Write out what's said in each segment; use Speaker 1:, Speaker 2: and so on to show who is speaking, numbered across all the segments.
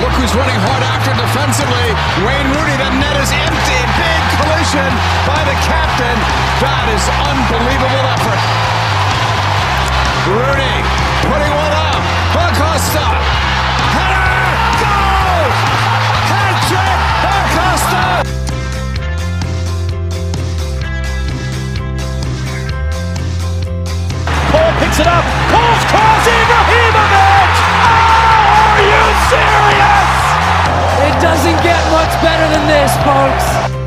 Speaker 1: Look who's running hard after defensively. Wayne Rooney. The net is empty. Big collision by the captain. That is unbelievable effort. Rooney putting one up. Acosta. Header. Goal. Hat trick. Acosta.
Speaker 2: Paul picks it up. Paul's cross.
Speaker 3: Doesn't get much better than this, folks.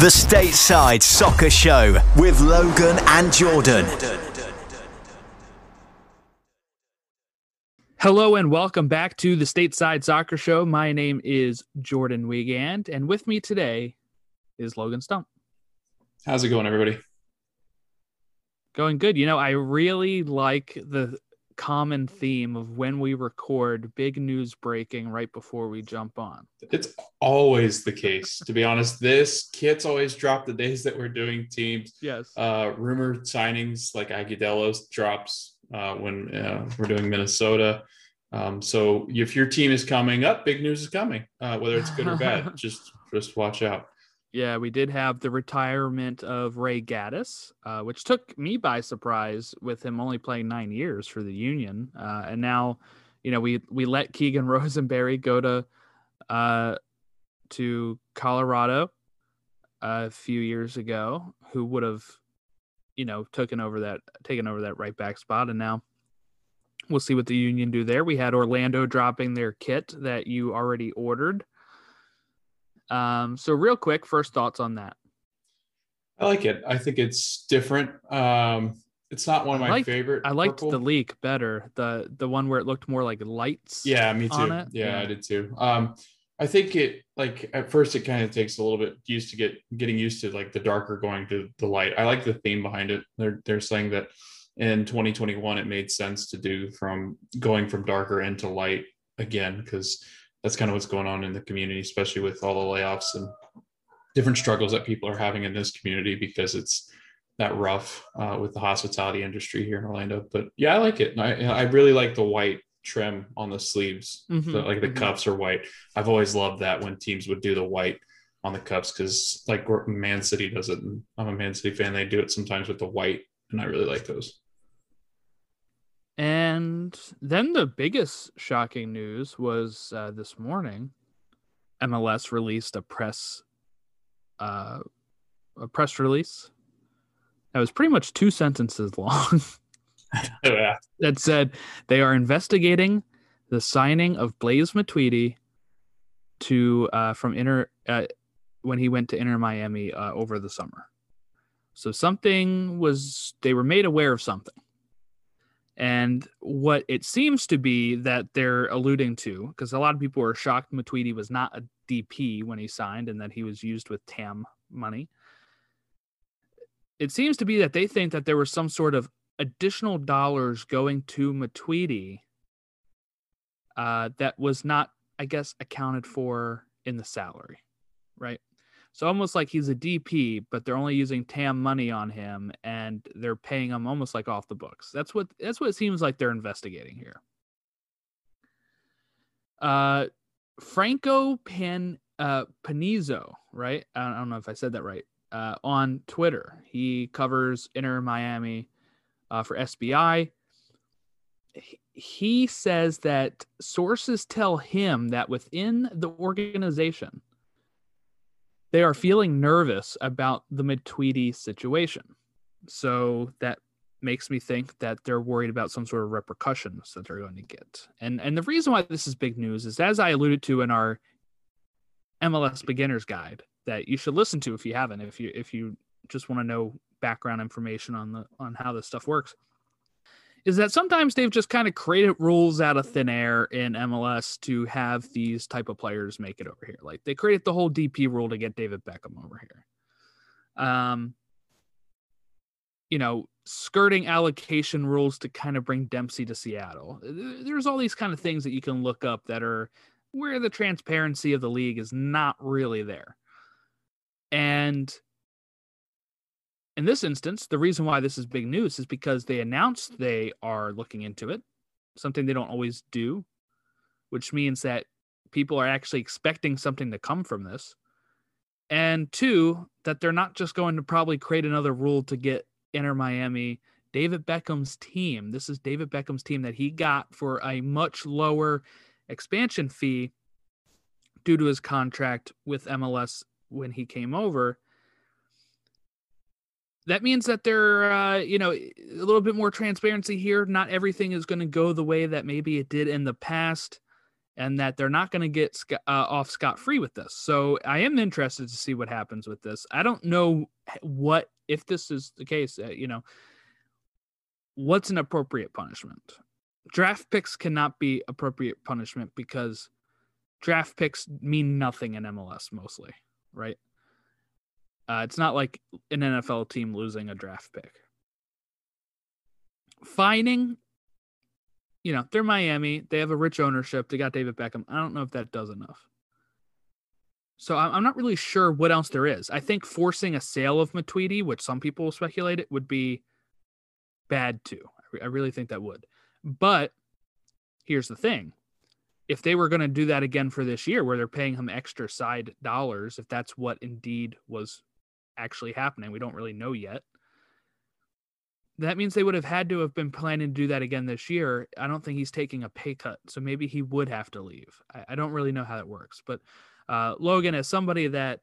Speaker 4: The Stateside Soccer Show with Logan and Jordan.
Speaker 5: Hello and welcome back to the Stateside Soccer Show. My name is Jordan Wiegand, and with me today is Logan Stump.
Speaker 6: How's it going, everybody?
Speaker 5: Going good. You know, I really like the common theme of when we record big news breaking right before we jump on.
Speaker 6: It's always the case, to be honest. This kits always drop the days that we're doing teams.
Speaker 5: Yes.
Speaker 6: Uh, rumored signings like Agudelos drops uh, when uh, we're doing Minnesota. Um, so if your team is coming up, big news is coming, uh, whether it's good or bad. just just watch out.
Speaker 5: Yeah, we did have the retirement of Ray Gaddis, uh, which took me by surprise with him only playing nine years for the Union. Uh, and now, you know, we we let Keegan Rosenberry go to uh, to Colorado a few years ago, who would have, you know, taken over that taken over that right back spot, and now we'll see what the Union do there. We had Orlando dropping their kit that you already ordered. Um, so real quick, first thoughts on that.
Speaker 6: I like it. I think it's different. Um, it's not one of
Speaker 5: I
Speaker 6: my
Speaker 5: liked-
Speaker 6: favorite.
Speaker 5: I liked
Speaker 6: purple.
Speaker 5: the leak better. The the one where it looked more like lights.
Speaker 6: Yeah, me too. Yeah,
Speaker 5: Yeah.
Speaker 6: I did too. Um, I think it like at first it kind of takes a little bit used to get getting used to like the darker going to the light. I like the theme behind it. They're they're saying that in 2021 it made sense to do from going from darker into light again because that's kind of what's going on in the community, especially with all the layoffs and different struggles that people are having in this community because it's that rough uh, with the hospitality industry here in Orlando. But yeah, I like it. I, I really like the white trim on the sleeves.
Speaker 5: Mhm,
Speaker 6: The- like the
Speaker 5: mhm.
Speaker 6: cuffs are white. I've always loved that when teams would do the white on the cuffs because like Man City does it. And I'm a Man City fan. They do it sometimes with the white, and I really like those.
Speaker 5: And then the biggest shocking news was uh, this morning. MLS released a press uh, a press release that was pretty much two sentences long.
Speaker 6: Yeah.
Speaker 5: that said they are investigating the signing of Blaise Matuidi to uh, from Inter uh, when he went to Inter Miami uh, over the summer. So something was they were made aware of something, and what it seems to be that they're alluding to, because a lot of people were shocked Matuidi was not a DP when he signed and that he was used with TAM money. It seems to be that they think that there was some sort of additional dollars going to Matuidi uh, that was not, I guess, accounted for in the salary, right? So almost like he's a DP, but they're only using TAM money on him, and they're paying him almost like off the books. That's what that's what it seems like they're investigating here. Uh, Franco Pan uh, Panizo, right? I don't, I don't know if I said that right. Uh, on Twitter, he covers Inter Miami uh, for SBI. He- says that sources tell him that within the organization, they are feeling nervous about the Matuidi situation. So that makes me think that they're worried about some sort of repercussions that they're going to get. And and the reason why this is big news is as I alluded to in our MLS beginners guide that you should listen to if you haven't if you if you just want to know background information on the on how this stuff works. is that sometimes they've just kind of created rules out of thin air in MLS to have these type of players make it over here. Like they created the whole DP rule to get David Beckham over here. Um, you know, skirting allocation rules to kind of bring Dempsey to Seattle. There's all these kind of things that you can look up that are where the transparency of the league is not really there. And in this instance, the reason why this is big news is because they announced they are looking into it, something they don't always do, which means that people are actually expecting something to come from this. And two, that they're not just going to probably create another rule to get Inter Miami David Beckham's team. This is David Beckham's team that he got for a much lower expansion fee due to his contract with MLS when he came over that means that there, uh, you know, a little bit more transparency here. Not everything is going to go the way that maybe it did in the past, and that they're not going to get uh, off scot free with this. So I am interested to see what happens with this. I don't know what if this is the case. Uh, you know, what's an appropriate punishment? Draft picks cannot be appropriate punishment because draft picks mean nothing in MLS mostly, right? Uh, it's not like an NFL team losing a draft pick. Fining, you know, they're Miami. They have a rich ownership. They got David Beckham. I don't know if that does enough. So I'm not really sure what else there is. I think forcing a sale of Matuidi, which some people speculate it would be bad too. I really think that would. But here's the thing if they were going to do that again for this year, where they're paying him extra side dollars, if that's what indeed was actually happening. We don't really know yet. That means they would have had to have been planning to do that again this year. I don't think he's taking a pay cut, so maybe he would have to leave. I, I don't really know how that works, but uh, Logan, as somebody that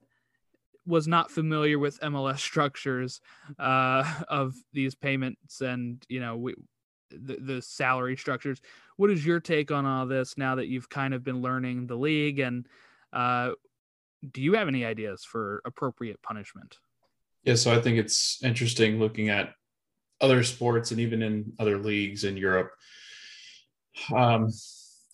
Speaker 5: was not familiar with MLS structures uh, of these payments and you know we, the, the salary structures, what is your take on all this now that you've kind of been learning the league and uh, do you have any ideas for appropriate punishment?
Speaker 6: Yeah, so I think it's interesting looking at other sports and even in other leagues in Europe, um,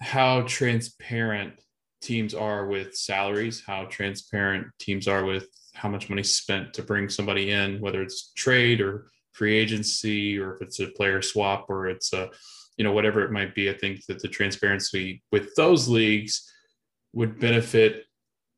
Speaker 6: how transparent teams are with salaries, how transparent teams are with how much money spent to bring somebody in, whether it's trade or free agency, or if it's a player swap or it's a, you know, whatever it might be. I think that the transparency with those leagues would benefit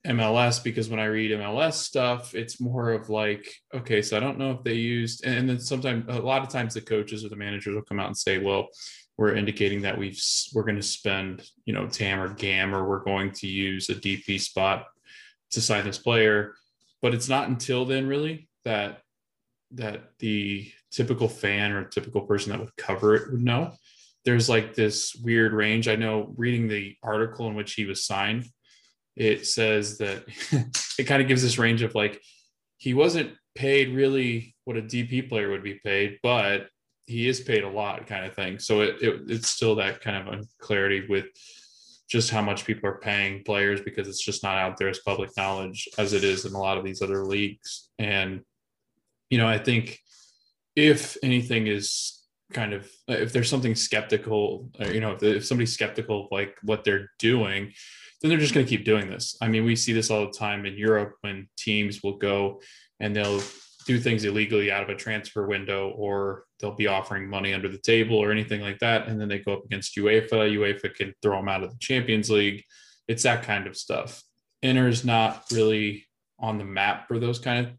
Speaker 6: MLS because when I read MLS stuff, it's more of like, okay, so I don't know if they used, and then sometimes a lot of times the coaches or the managers will come out and say, well, we're indicating that we've we're going to spend, you know, TAM or GAM, or we're going to use a DP spot to sign this player, but it's not until then really that that the typical fan or typical person that would cover it would know. There's like this weird range. I know reading the article in which he was signed it says that it kind of gives this range of like he wasn't paid really what a DP player would be paid, but he is paid a lot kind of thing. So it, it it's still that kind of unclarity with just how much people are paying players because it's just not out there as public knowledge as it is in a lot of these other leagues. And you know, I think if anything is kind of if there's something skeptical, you know, if, if somebody's skeptical of like what they're doing, then they're just going to keep doing this. I mean, we see this all the time in Europe when teams will go and they'll do things illegally out of a transfer window or they'll be offering money under the table or anything like that. And then they go up against UEFA. UEFA can throw them out of the Champions League. It's that kind of stuff. Inter's not really on the map for those kind of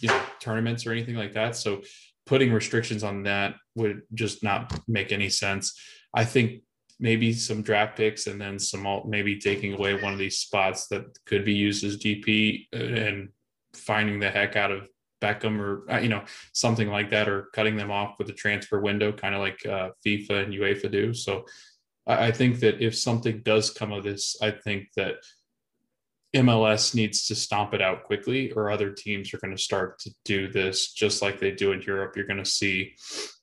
Speaker 6: you know tournaments or anything like that. So putting restrictions on that would just not make any sense. I think maybe some draft picks and then some maybe taking away one of these spots that could be used as DP uh, and finding the heck out of Beckham or uh, you know something like that, or cutting them off with a transfer window, kind of like uh, FIFA and UEFA do. So I, I think that if something does come of this, I think that MLS needs to stomp it out quickly, or other teams are going to start to do this just like they do in Europe. You're going to see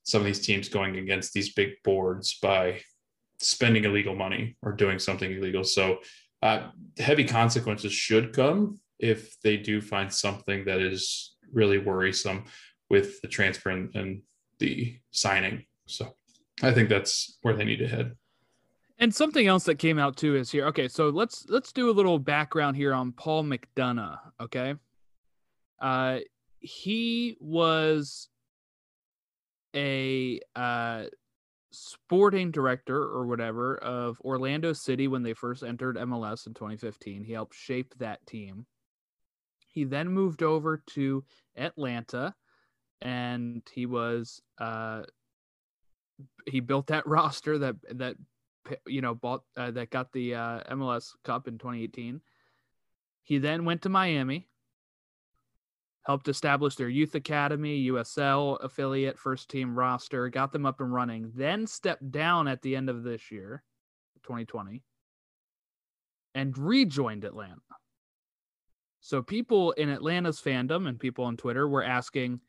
Speaker 6: some of these teams going against these big boards by spending illegal money or doing something illegal. So uh, heavy consequences should come if they do find something that is really worrisome with the transfer and, and the signing. So I think that's where they need to head.
Speaker 5: And something else that came out too is here. Okay, so let's let's do a little background here on Paul McDonough. Okay, uh, he was a uh, sporting director or whatever of Orlando City when they first entered MLS in 2015. He helped shape that team. He then moved over to Atlanta, and he was uh, he built that roster that that you know bought uh, that got the uh, MLS Cup in 2018. He then went to Miami, helped establish their youth academy, USL affiliate, first team roster, got them up and running. Then stepped down at the end of this year, 2020, and rejoined Atlanta. So people in Atlanta's fandom and people on Twitter were asking,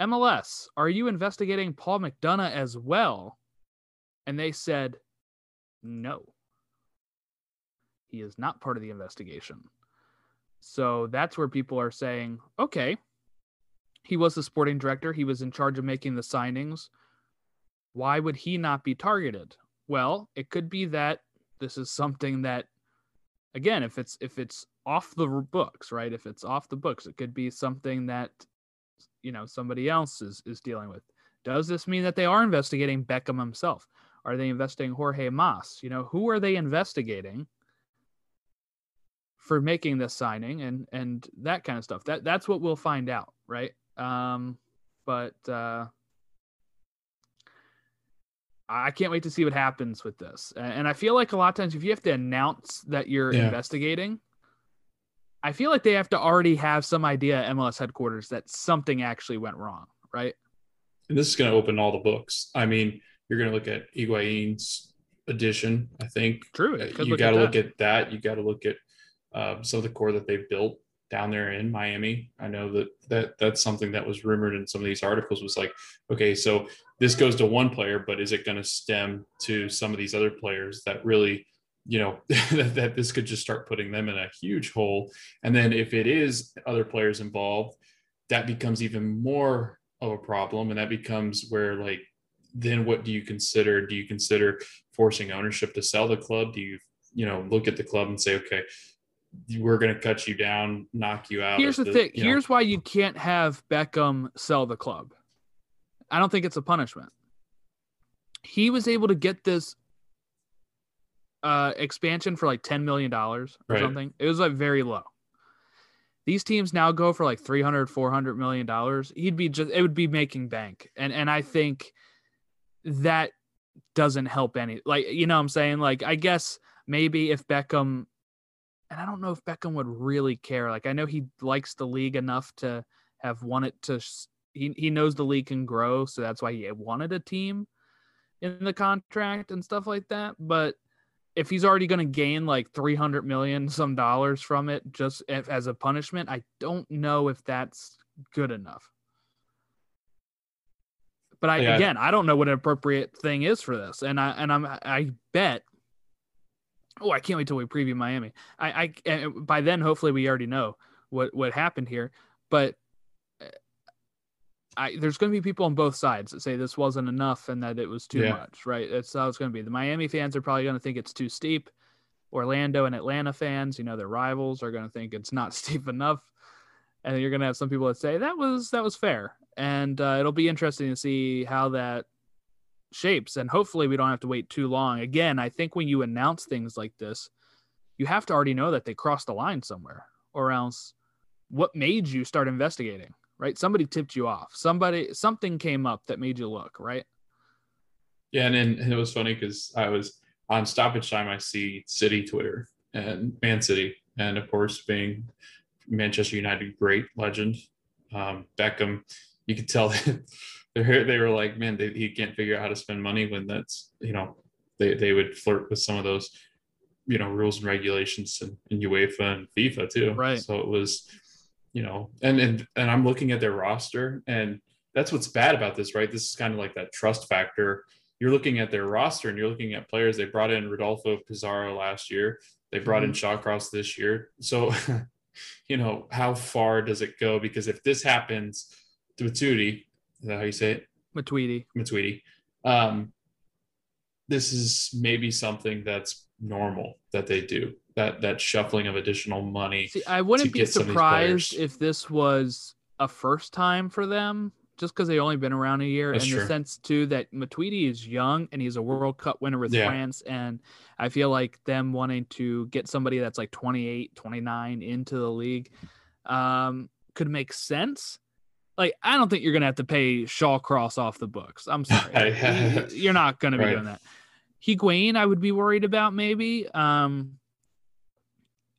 Speaker 5: MLS, are you investigating Paul McDonough as well? And they said, no. He is not part of the investigation. So that's where people are saying, okay, he was the sporting director, he was in charge of making the signings. Why would he not be targeted? Well, it could be that this is something that again, if it's if it's off the books, right? If it's off the books, it could be something that you know somebody else is is dealing with. Does this mean that they are investigating Beckham himself? Are they investigating Jorge Mas? You know, who are they investigating for making this signing and and that kind of stuff? That that's what we'll find out, right? Um, but uh, I can't wait to see what happens with this. And I feel like a lot of times if you have to announce that you're yeah. investigating, I feel like they have to already have some idea at MLS headquarters that something actually went wrong, right?
Speaker 6: And this is going to open all the books. I mean, you're going to look at Higuain's addition. I think
Speaker 5: true.
Speaker 6: You got to look at that. You got to look at uh, some of the core that they've built down there in Miami. I know that that that's something that was rumored in some of these articles was like, okay, so this goes to one player, but is it going to stem to some of these other players that really you know that, that this could just start putting them in a huge hole? And then if it is other players involved that becomes even more of a problem and that becomes where like then what do you consider? Do you consider forcing ownership to sell the club? Do you you know look at the club and say okay we're going to cut you down knock you out
Speaker 5: here's the, the thing here's know. why you can't have beckham sell the club i don't think it's a punishment he was able to get this uh, expansion for like ten million dollars or right. something. It was like very low. These teams now go for like 300, 400 million dollars. He'd be just it would be making bank, and and I think that doesn't help any. Like you know, what I'm saying like I guess maybe if Beckham, and I don't know if Beckham would really care. Like I know he likes the league enough to have wanted to. He he knows the league can grow, so that's why he wanted a team in the contract and stuff like that. But if he's already going to gain like 300 million some dollars from it just if, as a punishment, I don't know if that's good enough. But I yeah. again, I don't know what an appropriate thing is for this, and I and I'm I bet. Oh, I can't wait till we preview Miami. I I by then hopefully we already know what what happened here, but I, there's going to be people on both sides that say this wasn't enough and that it was too yeah. much, right? That's how it's going to be. The Miami fans are probably going to think it's too steep. Orlando and Atlanta fans, you know, their rivals are going to think it's not steep enough. And you're going to have some people that say that was that was fair. And uh, it'll be interesting to see how that shapes. And hopefully, we don't have to wait too long. Again, I think when you announce things like this, you have to already know that they crossed the line somewhere, or else what made you start investigating? right? Somebody tipped you off. Somebody, something came up that made you look, right?
Speaker 6: Yeah, and, and it was funny because I was on stoppage time. I see City Twitter and Man City, and of course, being Manchester United great legend, um, Beckham, you could tell that they they were like, man, they, he can't figure out how to spend money when that's you know they they would flirt with some of those you know rules and regulations and, and UEFA and FIFA too.
Speaker 5: Right.
Speaker 6: So it was you know, and and and I'm looking at their roster, and that's what's bad about this, right? This is kind of like that trust factor. You're looking at their roster and you're looking at players. They brought in Rodolfo Pizarro last year. They brought mm-hmm. in Shawcross this year. So, you know, how far does it go? Because if this happens to Matuidi, is that how you say it?
Speaker 5: Matuidi.
Speaker 6: Matuidi. Um, this is maybe something that's normal that they do that that shuffling of additional money.
Speaker 5: See, I wouldn't be
Speaker 6: get some of these
Speaker 5: surprised if this was a first time for them, just because they've only been around a year.
Speaker 6: That's
Speaker 5: in the sense too that Matuidi is young and he's a World Cup winner with
Speaker 6: Yeah.
Speaker 5: France, and I feel like them wanting to get somebody that's like 28, 29 into the league um, could make sense. Like, I don't think you're gonna have to pay Shawcross off the books. I'm sorry, You- you're not gonna be
Speaker 6: Right.
Speaker 5: doing that. Higuain, I would be worried about maybe. Um,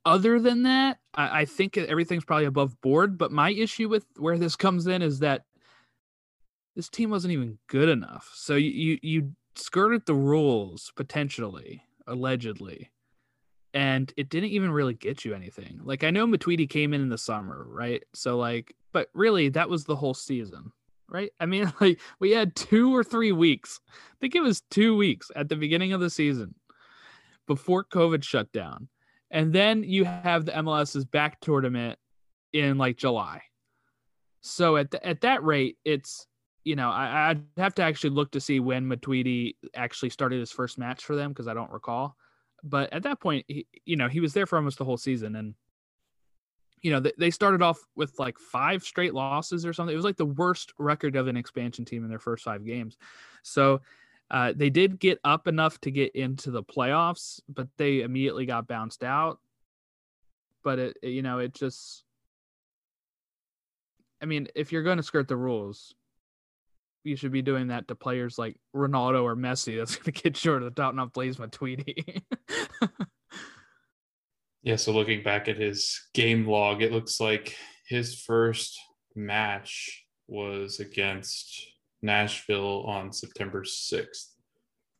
Speaker 5: other than that, I, I think everything's probably above board. But my issue with where this comes in is that this team wasn't even good enough. So you you, you skirted the rules potentially, allegedly, and it didn't even really get you anything. Like I know Matuidi came in in the summer, right? So like, but really that was the whole season, right? I mean, like we had two or three weeks. I think it was two weeks at the beginning of the season before COVID shut down. And then you have the MLS's back tournament in like July. So at the, at that rate, it's you know I, I'd have to actually look to see when Matuidi actually started his first match for them because I don't recall. But at that point, he, you know he was there for almost the whole season, and you know they, started off with like five straight losses or something. It was like the worst record of an expansion team in their first five games. So uh, they did get up enough to get into the playoffs, but they immediately got bounced out. But it- you know, it just, I mean, if you're going to skirt the rules, you should be doing that to players like Ronaldo or Messi. That's going to get short of the top, not Blaise Matuidi.
Speaker 6: Yeah, so looking back at his game log, it looks like his first match was against Nashville on September 6th,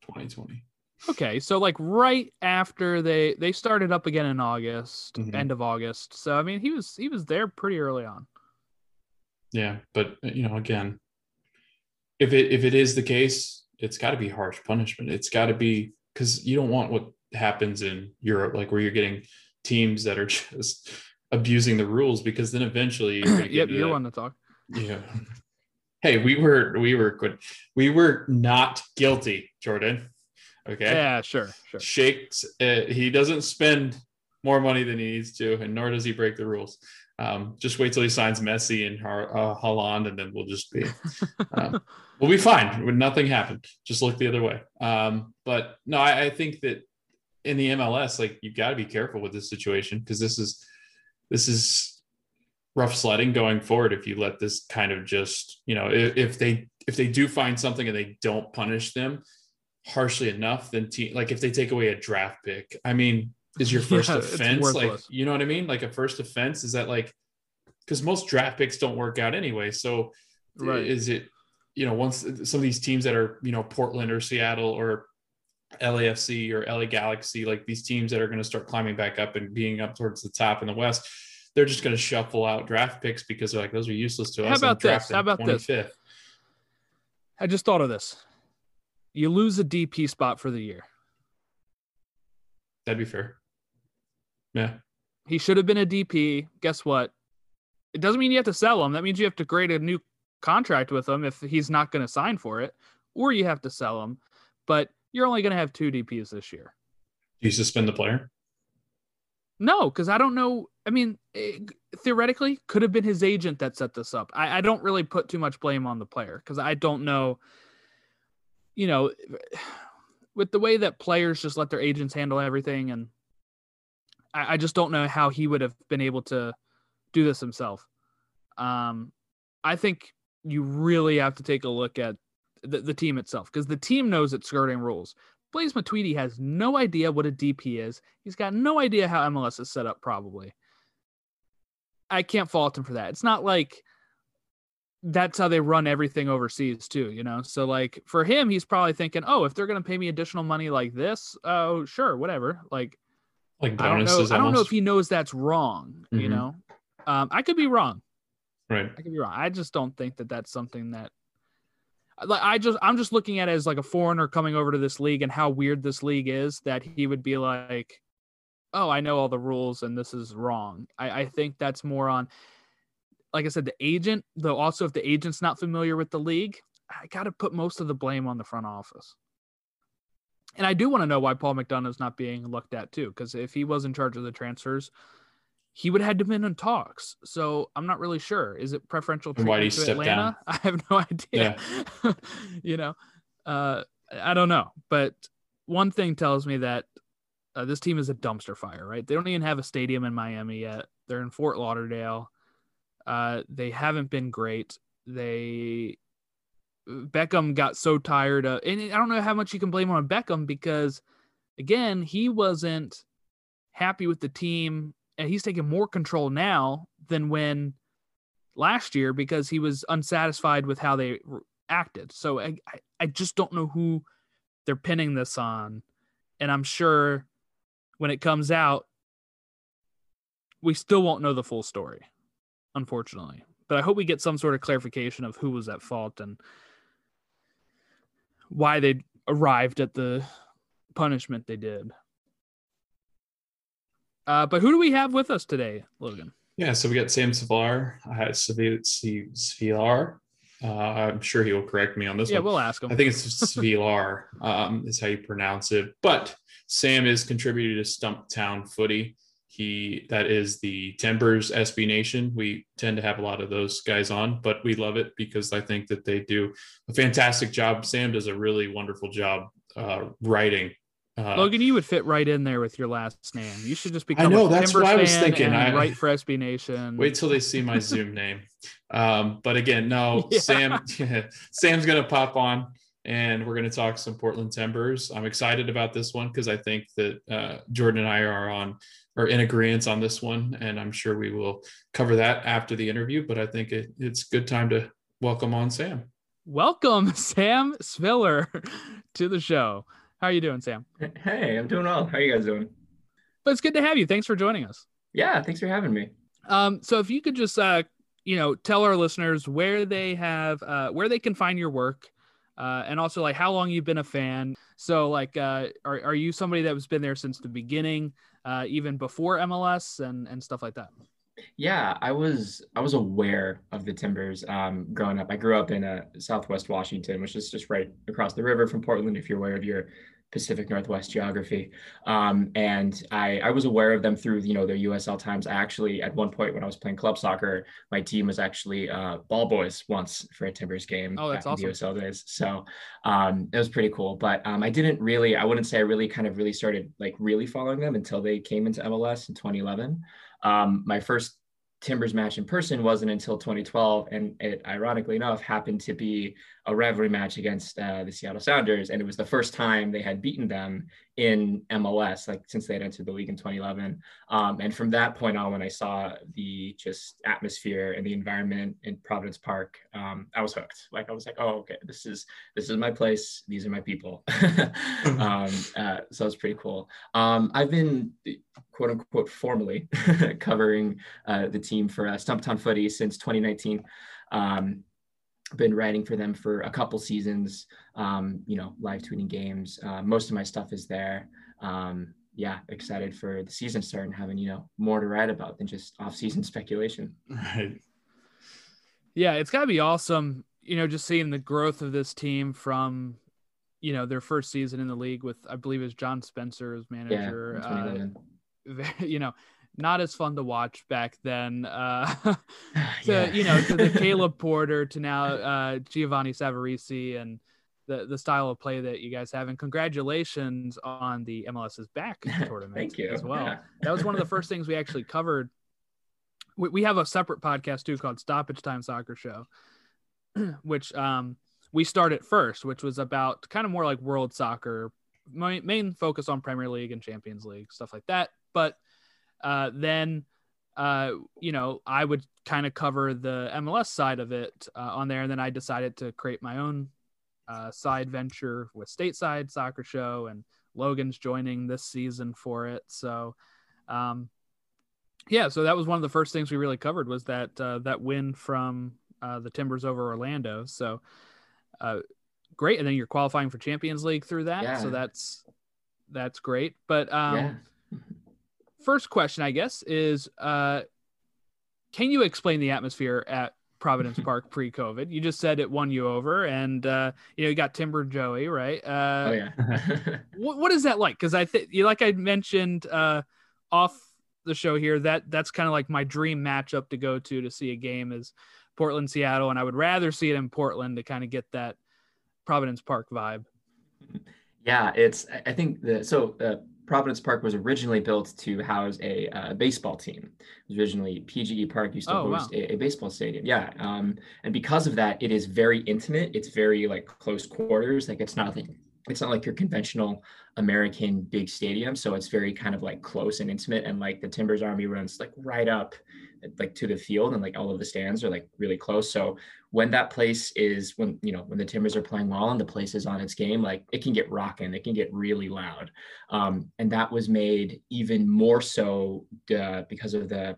Speaker 6: 2020.
Speaker 5: okay, so like right after they they started up again in August,
Speaker 6: Mhm.
Speaker 5: end of August. So I mean, he was he was there pretty early on.
Speaker 6: Yeah, but you know, again, if it if it is the case, it's got to be harsh punishment. It's got to be because you don't want what happens in Europe, like where you're getting teams that are just abusing the rules, because then eventually you're
Speaker 5: yep, you're one to talk.
Speaker 6: Yeah. Hey, we were we were good. We were not guilty, Jordan. Okay.
Speaker 5: Yeah, sure, sure.
Speaker 6: Shakes. Uh, he doesn't spend more money than he needs to, and nor does he break the rules. Um, just wait till he signs Messi and Har- uh, Haaland, and then we'll just be um, we'll be fine when nothing happened. Just look the other way. Um, but no, I, I think that in the MLS, like you've got to be careful with this situation because this is this is rough sledding going forward. If you let this kind of just you know if, if they if they do find something and they don't punish them harshly enough, then te- like if they take away a draft pick, I mean, is your first
Speaker 5: Yeah,
Speaker 6: offense like you know what I mean? Like a first offense is that like because most draft picks don't work out anyway. So
Speaker 5: Right.
Speaker 6: is it you know once some of these teams that are you know Portland or Seattle or LAFC or LA Galaxy like these teams that are going to start climbing back up and being up towards the top in the West they're just going to shuffle out draft picks because they're like those are useless to
Speaker 5: How
Speaker 6: us. I'm
Speaker 5: about this? How about this? I just thought of this. You lose a DP spot for the year.
Speaker 6: That'd be fair. Yeah.
Speaker 5: He should have been a DP. Guess what? It doesn't mean you have to sell him. That means you have to create a new contract with him if he's not going to sign for it, or you have to sell him. But you're only going to have two DPs this year.
Speaker 6: Do you suspend the player?
Speaker 5: No, because I don't know. I mean, eh, theoretically, could have been his agent that set this up. I, I don't really put too much blame on the player because I don't know. You know, with the way that players just let their agents handle everything, and I, I just don't know how he would have been able to do this himself. Um, I think you really have to take a look at the, the team itself because the team knows it's skirting rules. Blaise Matuidi has no idea what a DP is. He's got no idea how MLS is set up, probably. I can't fault him for that. It's not like that's how they run everything overseas, too, you know? So, like, for him, he's probably thinking, oh, if they're going to pay me additional money like this, oh, sure, whatever. Like,
Speaker 6: Like
Speaker 5: I don't know.
Speaker 6: bonuses
Speaker 5: I don't know if he knows that's wrong, you
Speaker 6: Mhm.
Speaker 5: know? Um, I could be wrong.
Speaker 6: right.
Speaker 5: I could be wrong. I just don't think that that's something that like I just I'm just looking at it as like a foreigner coming over to this league and how weird this league is that he would be like, oh, I know all the rules and this is wrong. I, I think that's more on, like I said, the agent. Though also if the agent's not familiar with the league, I got to put most of the blame on the front office. And I do want to know why Paul McDonough is not being looked at too, because if he was in charge of the transfers, he would have had to been in talks. So I'm not really sure. Is it preferential treatment to Atlanta?
Speaker 6: down?
Speaker 5: I have no idea. you know, uh, I don't know. But one thing tells me that uh, this team is a dumpster fire, right? They don't even have a stadium in Miami yet. They're in Fort Lauderdale. Uh, they haven't been great. They Beckham got so tired of, and I don't know how much you can blame on Beckham because, again, he wasn't happy with the team, and he's taking more control now than when last year because he was unsatisfied with how they acted. So I, I, just don't know who they're pinning this on, and I'm sure when it comes out, we still won't know the full story, unfortunately. But I hope we get some sort of clarification of who was at fault and why they arrived at the punishment they did. Uh, but who do we have with us today, Logan?
Speaker 6: Yeah, so we got Sam Savar, uh, Svilar. Uh, I'm sure he will correct me on this
Speaker 5: Yeah,
Speaker 6: one.
Speaker 5: we'll ask him.
Speaker 6: I think it's Svilar um, is how you pronounce it. But Sam is contributed to Stumptown Footy. He that is the Timbers SB Nation. We tend to have a lot of those guys on, but we love it because I think that they do a fantastic job. Sam does a really wonderful job uh, writing. Uh,
Speaker 5: Logan, you would fit right in there with your last name. You should just become I
Speaker 6: know,
Speaker 5: a
Speaker 6: that's
Speaker 5: Timbers
Speaker 6: what I was thinking. I-
Speaker 5: write for SB Nation.
Speaker 6: Wait till they see my Zoom name. Um, but again, no,
Speaker 5: Yeah.
Speaker 6: Sam. Sam's gonna pop on, and we're gonna talk some Portland Timbers. I'm excited about this one because I think that uh, Jordan and I are on are in agreement on this one, and I'm sure we will cover that after the interview. But I think it, it's good time to welcome on Sam.
Speaker 5: Welcome, Sam Sviller, to the show. How are you doing, Sam?
Speaker 7: Hey, I'm doing well. How are you guys doing?
Speaker 5: But it's good to have you. Thanks for joining us.
Speaker 7: Yeah, thanks for having me.
Speaker 5: Um, so if you could just uh, you know, tell our listeners where they have uh where they can find your work, uh, and also like how long you've been a fan. So like uh are, are you somebody that has been there since the beginning, uh, even before MLS and, and stuff like that?
Speaker 7: Yeah, I was I was aware of the Timbers um, growing up. I grew up in uh, Southwest Washington, which is just right across the river from Portland. If you're aware of your Pacific Northwest geography, um, and I I was aware of them through you know their USL times. I actually at one point when I was playing club soccer, my team was actually uh, ball boys once for a Timbers game.
Speaker 5: Oh, that's
Speaker 7: back in the
Speaker 5: awesome.
Speaker 7: USL days. So um, it was pretty cool. But um, I didn't really, I wouldn't say I really kind of really started like really following them until they came into MLS in 2011. Um, my first Timbers match in person wasn't until 2012, and it ironically enough happened to be a rivalry match against uh, the Seattle Sounders, and it was the first time they had beaten them in MLS, like since they had entered the league in 2011. Um, and from that point on, when I saw the just atmosphere and the environment in Providence Park, um, I was hooked. Like I was like, oh, okay, this is this is my place. These are my people. um, uh, so it's pretty cool. Um, I've been quote unquote formally covering uh, the team for uh, Stumptown Footy since 2019. Um, been writing for them for a couple seasons. Um, you know, live tweeting games. Uh, most of my stuff is there. Um, yeah, excited for the season start and having you know more to write about than just off-season speculation.
Speaker 6: Right.
Speaker 5: Yeah, it's got to be awesome, you know, just seeing the growth of this team from, you know, their first season in the league with, I believe, it was John Spencer as manager.
Speaker 7: in
Speaker 5: uh,
Speaker 7: 2011.
Speaker 5: ve- you know, not as fun to watch back then. Uh, to
Speaker 7: Yeah.
Speaker 5: you know, to the Caleb Porter to now uh, Giovanni Savarese and the the style of play that you guys have. And congratulations on the MLS's back tournament
Speaker 7: Thank you.
Speaker 5: as well.
Speaker 7: Yeah.
Speaker 5: That was one of the first things we actually covered. We, we have a separate podcast too called Stoppage Time Soccer Show, which um we started first, which was about kind of more like world soccer, main, main focus on Premier League and Champions League stuff like that. But uh, then uh, you know I would kind of cover the MLS side of it uh, on there, and then I decided to create my own uh, side venture with Stateside Soccer Show, and Logan's joining this season for it. So, um, yeah, so that was one of the first things we really covered was that uh, that win from uh, the Timbers over Orlando. So, uh, great, and then you're qualifying for Champions League through that. So that's that's great. But um,
Speaker 7: yeah.
Speaker 5: First question, I guess, is uh, can you explain the atmosphere at Providence Park pre-COVID. You just said it won you over, and uh, you know you got Timber Joey, right? Uh,
Speaker 7: oh yeah.
Speaker 5: what what is that like? Because I think you like I mentioned uh, off the show here that that's kind of like my dream matchup to go to to see a game is Portland Seattle, and I would rather see it in Portland to kind of get that Providence Park vibe.
Speaker 7: Yeah, it's I think the so uh, Providence Park was originally built to house a uh, baseball team. It was originally PGE Park used to
Speaker 5: Oh,
Speaker 7: host
Speaker 5: wow.
Speaker 7: a, a baseball stadium. Yeah, um, and because of that, it is very intimate. It's very like close quarters. Like it's nothing. It's not like your conventional American big stadium. So it's very kind of like close and intimate. And like the Timbers Army runs like right up like to the field and like all of the stands are like really close. So when that place is when you know when the Timbers are playing well and the place is on its game, like it can get rocking, it can get really loud, um, and that was made even more so uh, because of the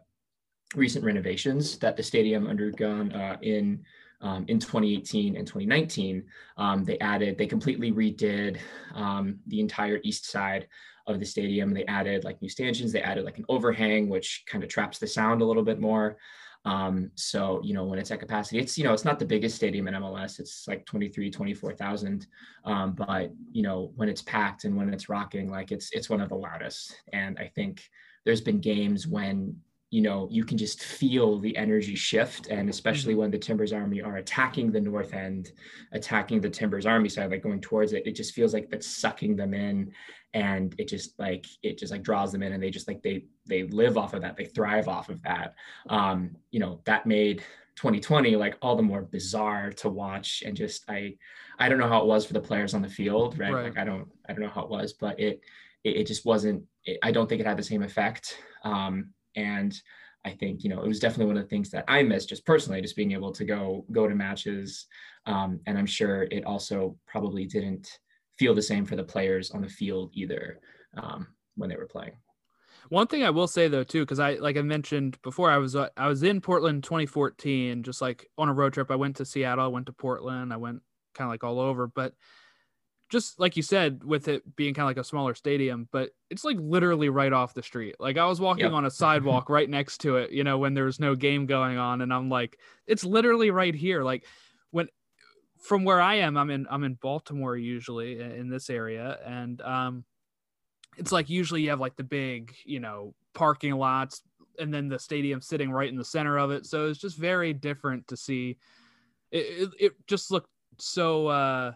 Speaker 7: recent renovations that the stadium undergone uh, in um, in 2018 and 2019. Um, they added, they completely redid um, the entire east side of the stadium. They added like new stanchions. They added like an overhang, which kind of traps the sound a little bit more. Um, so, you know, when it's at capacity, it's, you know, it's not the biggest stadium in MLS. It's like 23, 24,000. Um, but, you know, when it's packed and when it's rocking, like it's, it's one of the loudest. And I think there's been games when, you know, you can just feel the energy shift. And especially when the Timbers Army are attacking the north end, attacking the Timbers Army side, like going towards it, it just feels like that's sucking them in. And it just like, it just like draws them in and they just like, they, they live off of that. They thrive off of that. Um, you know, that made 2020 like all the more bizarre to watch and just i i don't know how it was for the players on the field right,
Speaker 5: Right.
Speaker 7: like i don't i don't know how it was but it it, it just wasn't it, i don't think it had the same effect um and i think you know it was definitely one of the things that i missed just personally just being able to go go to matches um and i'm sure it also probably didn't feel the same for the players on the field either um when they were playing
Speaker 5: One thing I will say though too, because I like I mentioned before, I was uh, I was in Portland 2014, just like on a road trip. I went to Seattle, I went to Portland, I went kind of like all over. But just like you said, with it being kind of like a smaller stadium, but it's like literally right off the street. Like I was walking
Speaker 7: Yep.
Speaker 5: on a sidewalk right next to it, you know, when there's no game going on, and I'm like, it's literally right here. Like when from where I am, I'm in I'm in Baltimore usually in in this area, and um, it's like usually you have like the big, you know, parking lots, and then the stadium sitting right in the center of it. So it's just very different to see. It it, it just looked so uh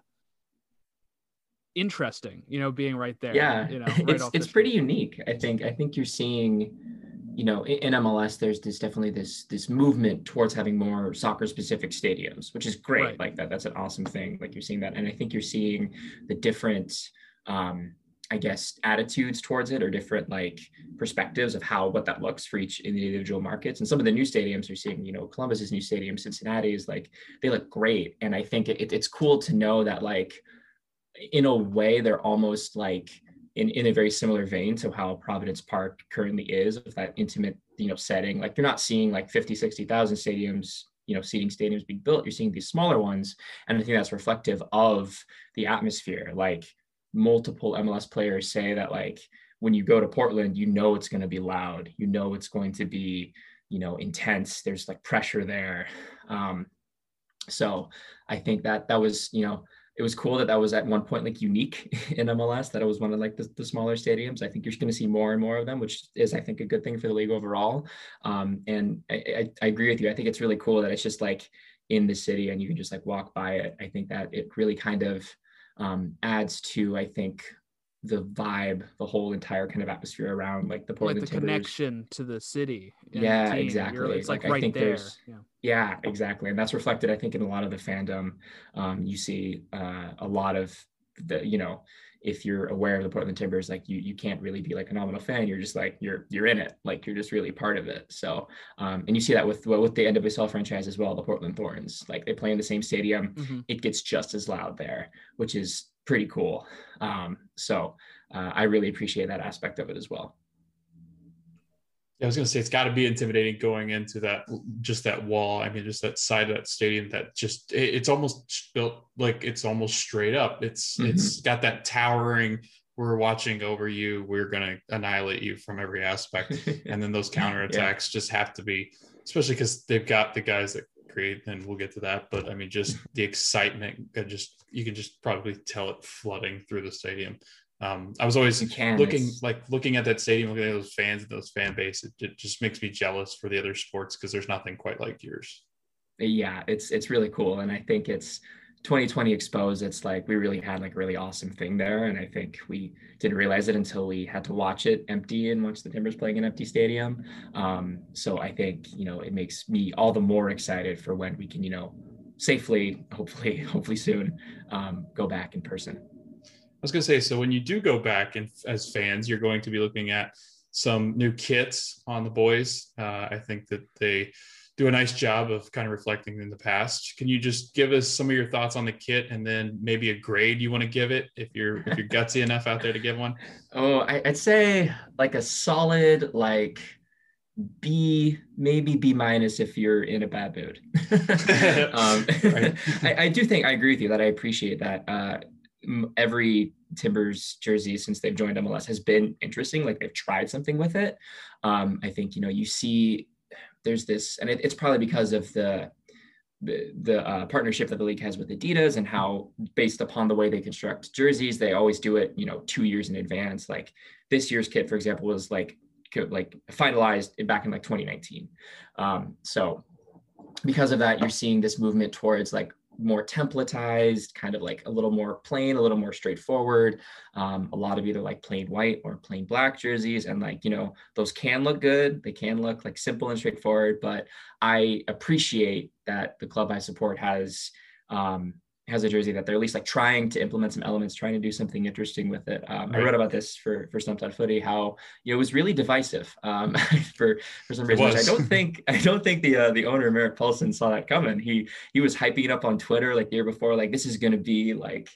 Speaker 5: interesting, you know, being right there.
Speaker 7: yeah
Speaker 5: you know, right
Speaker 7: it's it's
Speaker 5: street.
Speaker 7: pretty unique i think i think you're seeing you know in, in mls there's this definitely this this movement towards having more soccer specific stadiums which is great
Speaker 5: Right.
Speaker 7: like that that's an awesome thing like you're seeing that and i think you're seeing the different um i guess attitudes towards it or different like perspectives of how what that looks for each in the individual markets and some of the new stadiums you're seeing you know columbus's new stadium cincinnati is like they look great and i think it, it's cool to know that like in a way they're almost like in, in a very similar vein to how Providence Park currently is with that intimate, you know, setting. Like you're not seeing like 50, 60,000 stadiums, you know, seating stadiums being built. You're seeing these smaller ones. And I think that's reflective of the atmosphere. Like multiple MLS players say that like when you go to Portland, you know it's going to be loud. You know it's going to be, you know, intense. There's like pressure there. Um, so I think that that was, you know, it was cool that that was at one point like unique in MLS that it was one of like the, the smaller stadiums. I think you're going to see more and more of them, which is I think a good thing for the league overall. Um, and I, I, I agree with you. I think it's really cool that it's just like in the city and you can just like walk by it. I think that it really kind of um, adds to I think the vibe, the whole entire kind of atmosphere around like the
Speaker 5: like
Speaker 7: Portland
Speaker 5: the
Speaker 7: Timbers.
Speaker 5: connection to the city. and the
Speaker 7: Yeah.
Speaker 5: You're-
Speaker 7: exactly.
Speaker 5: It's like,
Speaker 7: Like, I
Speaker 5: right
Speaker 7: think
Speaker 5: there. Yeah.
Speaker 7: Yeah, exactly. And that's reflected, I think, in a lot of the fandom. Um, you see uh, a lot of the, you know, if you're aware of the Portland Timbers, like you you can't really be like a nominal fan. You're just like you're you're in it. Like you're just really part of it. So um, and you see that with well, with the NWSL franchise as well, the Portland Thorns. Like they play in the same stadium.
Speaker 5: Mhm.
Speaker 7: It gets just as loud there, which is pretty cool. Um, so uh, I really appreciate that aspect of it as well.
Speaker 6: Yeah, I was gonna say it's got to be intimidating going into that just that wall. I mean, just that side of that stadium that just it- it's almost built like it's almost straight up. It's
Speaker 7: Mhm.
Speaker 6: it's got that towering. We're watching over you. We're gonna annihilate you from every aspect. and then those counterattacks just have to be, especially because they've got the guys that create. and we'll get to that. But I mean, just the excitement, just you can just probably tell it flooding through the stadium. Um, I was always looking like looking at that stadium, looking at those fans and those fan base. It, it just makes me jealous for the other sports because there's nothing quite like yours.
Speaker 7: yeah it's it's really cool and i think it's 2020 exposed it's like we really had like a really awesome thing there and i think we didn't realize it until we had to watch it empty and watch the timbers playing an empty stadium um, so i think you know it makes me all the more excited for when we can you know safely hopefully hopefully soon um, go back in person
Speaker 6: was going to say, so when you do go back and as fans, you're going to be looking at some new kits on the boys. Uh, I think that they do a nice job of kind of reflecting in the past. Can you just give us some of your thoughts on the kit and then maybe a grade you want to give it if you're if you're gutsy enough out there to give one?
Speaker 7: Oh, I, I'd say like a solid like B, maybe B minus if you're in a bad mood. um, I, I do think I agree with you that I appreciate that. Uh, every Timbers jersey since they've joined MLS has been interesting. Like they've tried something with it. Um, I think you know you see there's this, and it, it's probably because of the the, uh, partnership that the league has with Adidas and how based upon the way they construct jerseys, they always do it, you know, two years in advance. Like this year's kit, for example, was like like finalized back in like 2019. Um, so because of that, you're seeing this movement towards like more templatized, kind of like a little more plain, a little more straightforward. Um, a lot of either like plain white or plain black jerseys. And like, you know, those can look good. They can look like simple and straightforward, but I appreciate that the club I support has um, has a jersey that they're at least like trying to implement some elements, trying to do something interesting with it. Um, I read about this for for Stumptown Footy, how you know, it was really divisive um, for for some reason. I don't think I don't think the uh, the owner Merritt Paulson saw that coming. He he was hyping it up on Twitter like the year before, like this is going to be like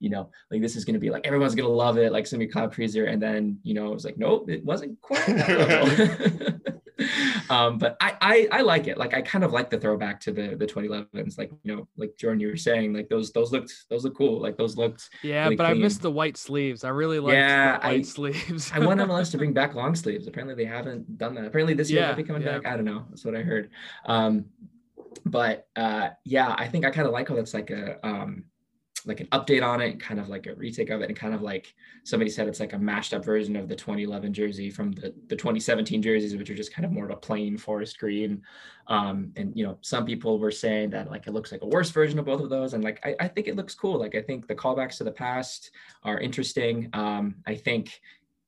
Speaker 7: you know, like this is going to be like everyone's going to love it, like it's to be cloud freezer. And then, you know, it was like, nope, it wasn't quite. um, but I, I I like it. Like I kind of like the throwback to the the 2011s. Like you know, like Jordan, you were saying, like those those looked those look cool. Like those looked.
Speaker 5: Yeah,
Speaker 7: really
Speaker 5: but I
Speaker 7: clean.
Speaker 5: missed the white sleeves. I really liked
Speaker 7: Yeah,
Speaker 5: the white
Speaker 7: I-
Speaker 5: sleeves.
Speaker 7: I want MLS to bring back long sleeves. Apparently they haven't done that. Apparently this year
Speaker 5: Yeah,
Speaker 7: they'll be coming
Speaker 5: yeah.
Speaker 7: back. I don't know. That's what I heard. Um, but uh, yeah, I think I kind of like how that's like a um, like an update on it, kind of like a retake of it, and kind of like somebody said it's like a mashed up version of the 2011 jersey from the, the 2017 jerseys, which are just kind of more of a plain forest green. Um, and you know, some people were saying that like it looks like a worse version of both of those, and like I, I think it looks cool. Like I think the callbacks to the past are interesting. Um, I think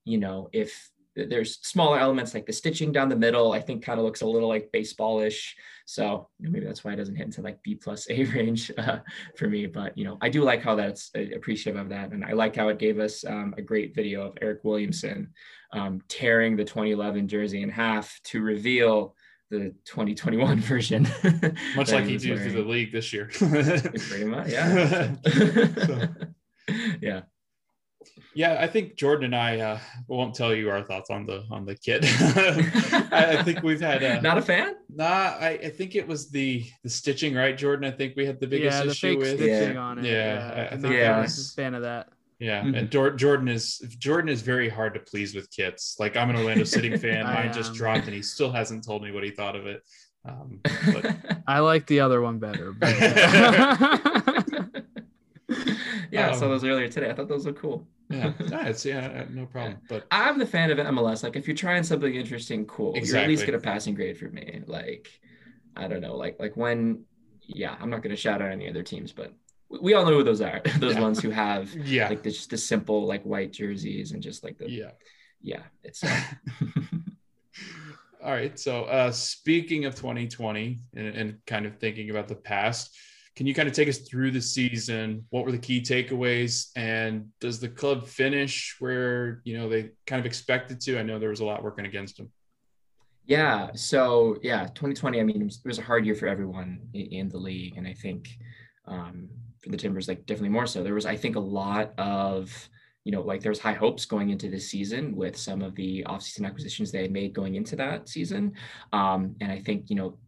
Speaker 7: you know if there's smaller elements like the stitching down the middle, I think kind of looks a little like baseballish. So maybe that's why it doesn't hit into like B plus A range uh, for me. But you know, I do like how that's uh, appreciative of that, and I like how it gave us um, a great video of Eric Williamson um, tearing the 2011 jersey in half to reveal the 2021 version.
Speaker 6: Much like he did through the league this year.
Speaker 7: Pretty much, yeah.
Speaker 6: So-
Speaker 7: yeah.
Speaker 6: Yeah, I think Jordan and I uh, won't tell you our thoughts on the on the kit. I, I think we've had uh,
Speaker 7: Not a fan.
Speaker 6: nah. I, I think it was the the stitching, right, Jordan? I think we had the biggest
Speaker 5: yeah, the
Speaker 6: issue
Speaker 5: fake
Speaker 6: with.
Speaker 5: stitching
Speaker 7: Yeah.
Speaker 5: on it.
Speaker 6: Yeah,
Speaker 5: Yeah,
Speaker 6: I- I
Speaker 5: I'm
Speaker 6: think
Speaker 5: not
Speaker 7: that
Speaker 5: a
Speaker 7: was-
Speaker 5: fan of that.
Speaker 6: Yeah,
Speaker 7: Mhm.
Speaker 6: and Jor- Jordan is Jordan is very hard to please with kits. Like I'm an Orlando City fan. Mine just dropped, and he still hasn't told me what he thought of it. Um, but
Speaker 5: I like the other one better. but-
Speaker 7: yeah, I saw
Speaker 6: Um,
Speaker 7: those earlier today. I thought those were cool.
Speaker 6: yeah, no, it's yeah, uh, no problem. But
Speaker 7: I'm the fan of MLS. Like, if you're trying something interesting, cool. You at least get a passing grade for me. Like, I don't know, like like when, yeah, I'm not gonna shout out any other teams, but we, we all know who those are. those
Speaker 6: Yeah.
Speaker 7: ones who have
Speaker 6: yeah,
Speaker 7: like the, just the simple like white jerseys and just like the yeah,
Speaker 6: yeah.
Speaker 7: it's. Uh,
Speaker 6: All right. So, uh, speaking of 2020 and, and kind of thinking about the past, can you kind of take us through the season? What were the key takeaways? And does the club finish where you know they kind of expected to? I know there was a lot working against them.
Speaker 7: Yeah. So yeah, 2020. I mean, it was, a hard year for everyone in, in the league, and I think um, for the Timbers, like definitely more so. There was, I think, a lot of you know, like there was high hopes going into this season with some of the offseason acquisitions they had made going into that season, um, and I think you know.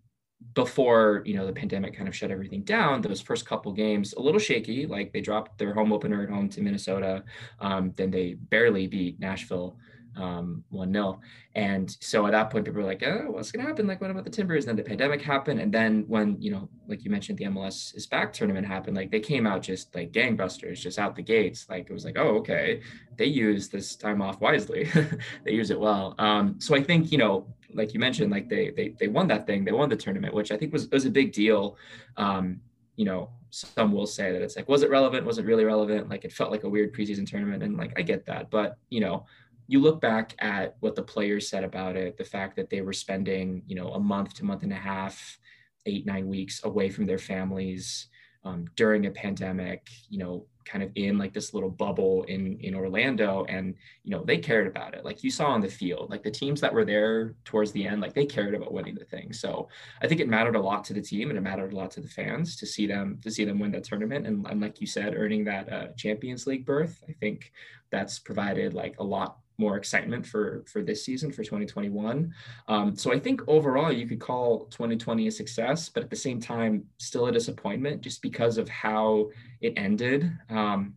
Speaker 7: Before you know the pandemic kind of shut everything down, those first couple games a little shaky. Like they dropped their home opener at home to Minnesota, um, then they barely beat Nashville um, one nil. And so at that point, people were like, "Oh, what's going to happen? Like, what about the Timbers?" And then the pandemic happened, and then when you know, like you mentioned, the MLS is back tournament happened. Like they came out just like gangbusters, just out the gates. Like it was like, "Oh, okay, they use this time off wisely. they use it well." Um, so I think you know, like you mentioned, like they they they won that thing. They won the tournament, which I think was was a big deal. Um, you know, some will say that it's like, was it relevant? Was it really relevant? Like it felt like a weird preseason tournament, and like I get that, but you know you look back at what the players said about it, the fact that they were spending, you know, a month to month and a half, eight, nine weeks away from their families um, during a pandemic, you know, kind of in like this little bubble in in Orlando and you know they cared about it. Like you saw on the field like the teams that were there towards the end like they cared about winning the thing. So I think it mattered a lot to the team and it mattered a lot to the fans to see them to see them win that tournament and, and like you said earning that uh, Champions League berth. I think that's provided like a lot more excitement for for this season for 2021 um, so i think overall you could call 2020 a success but at the same time still a disappointment just because of how it ended. Um,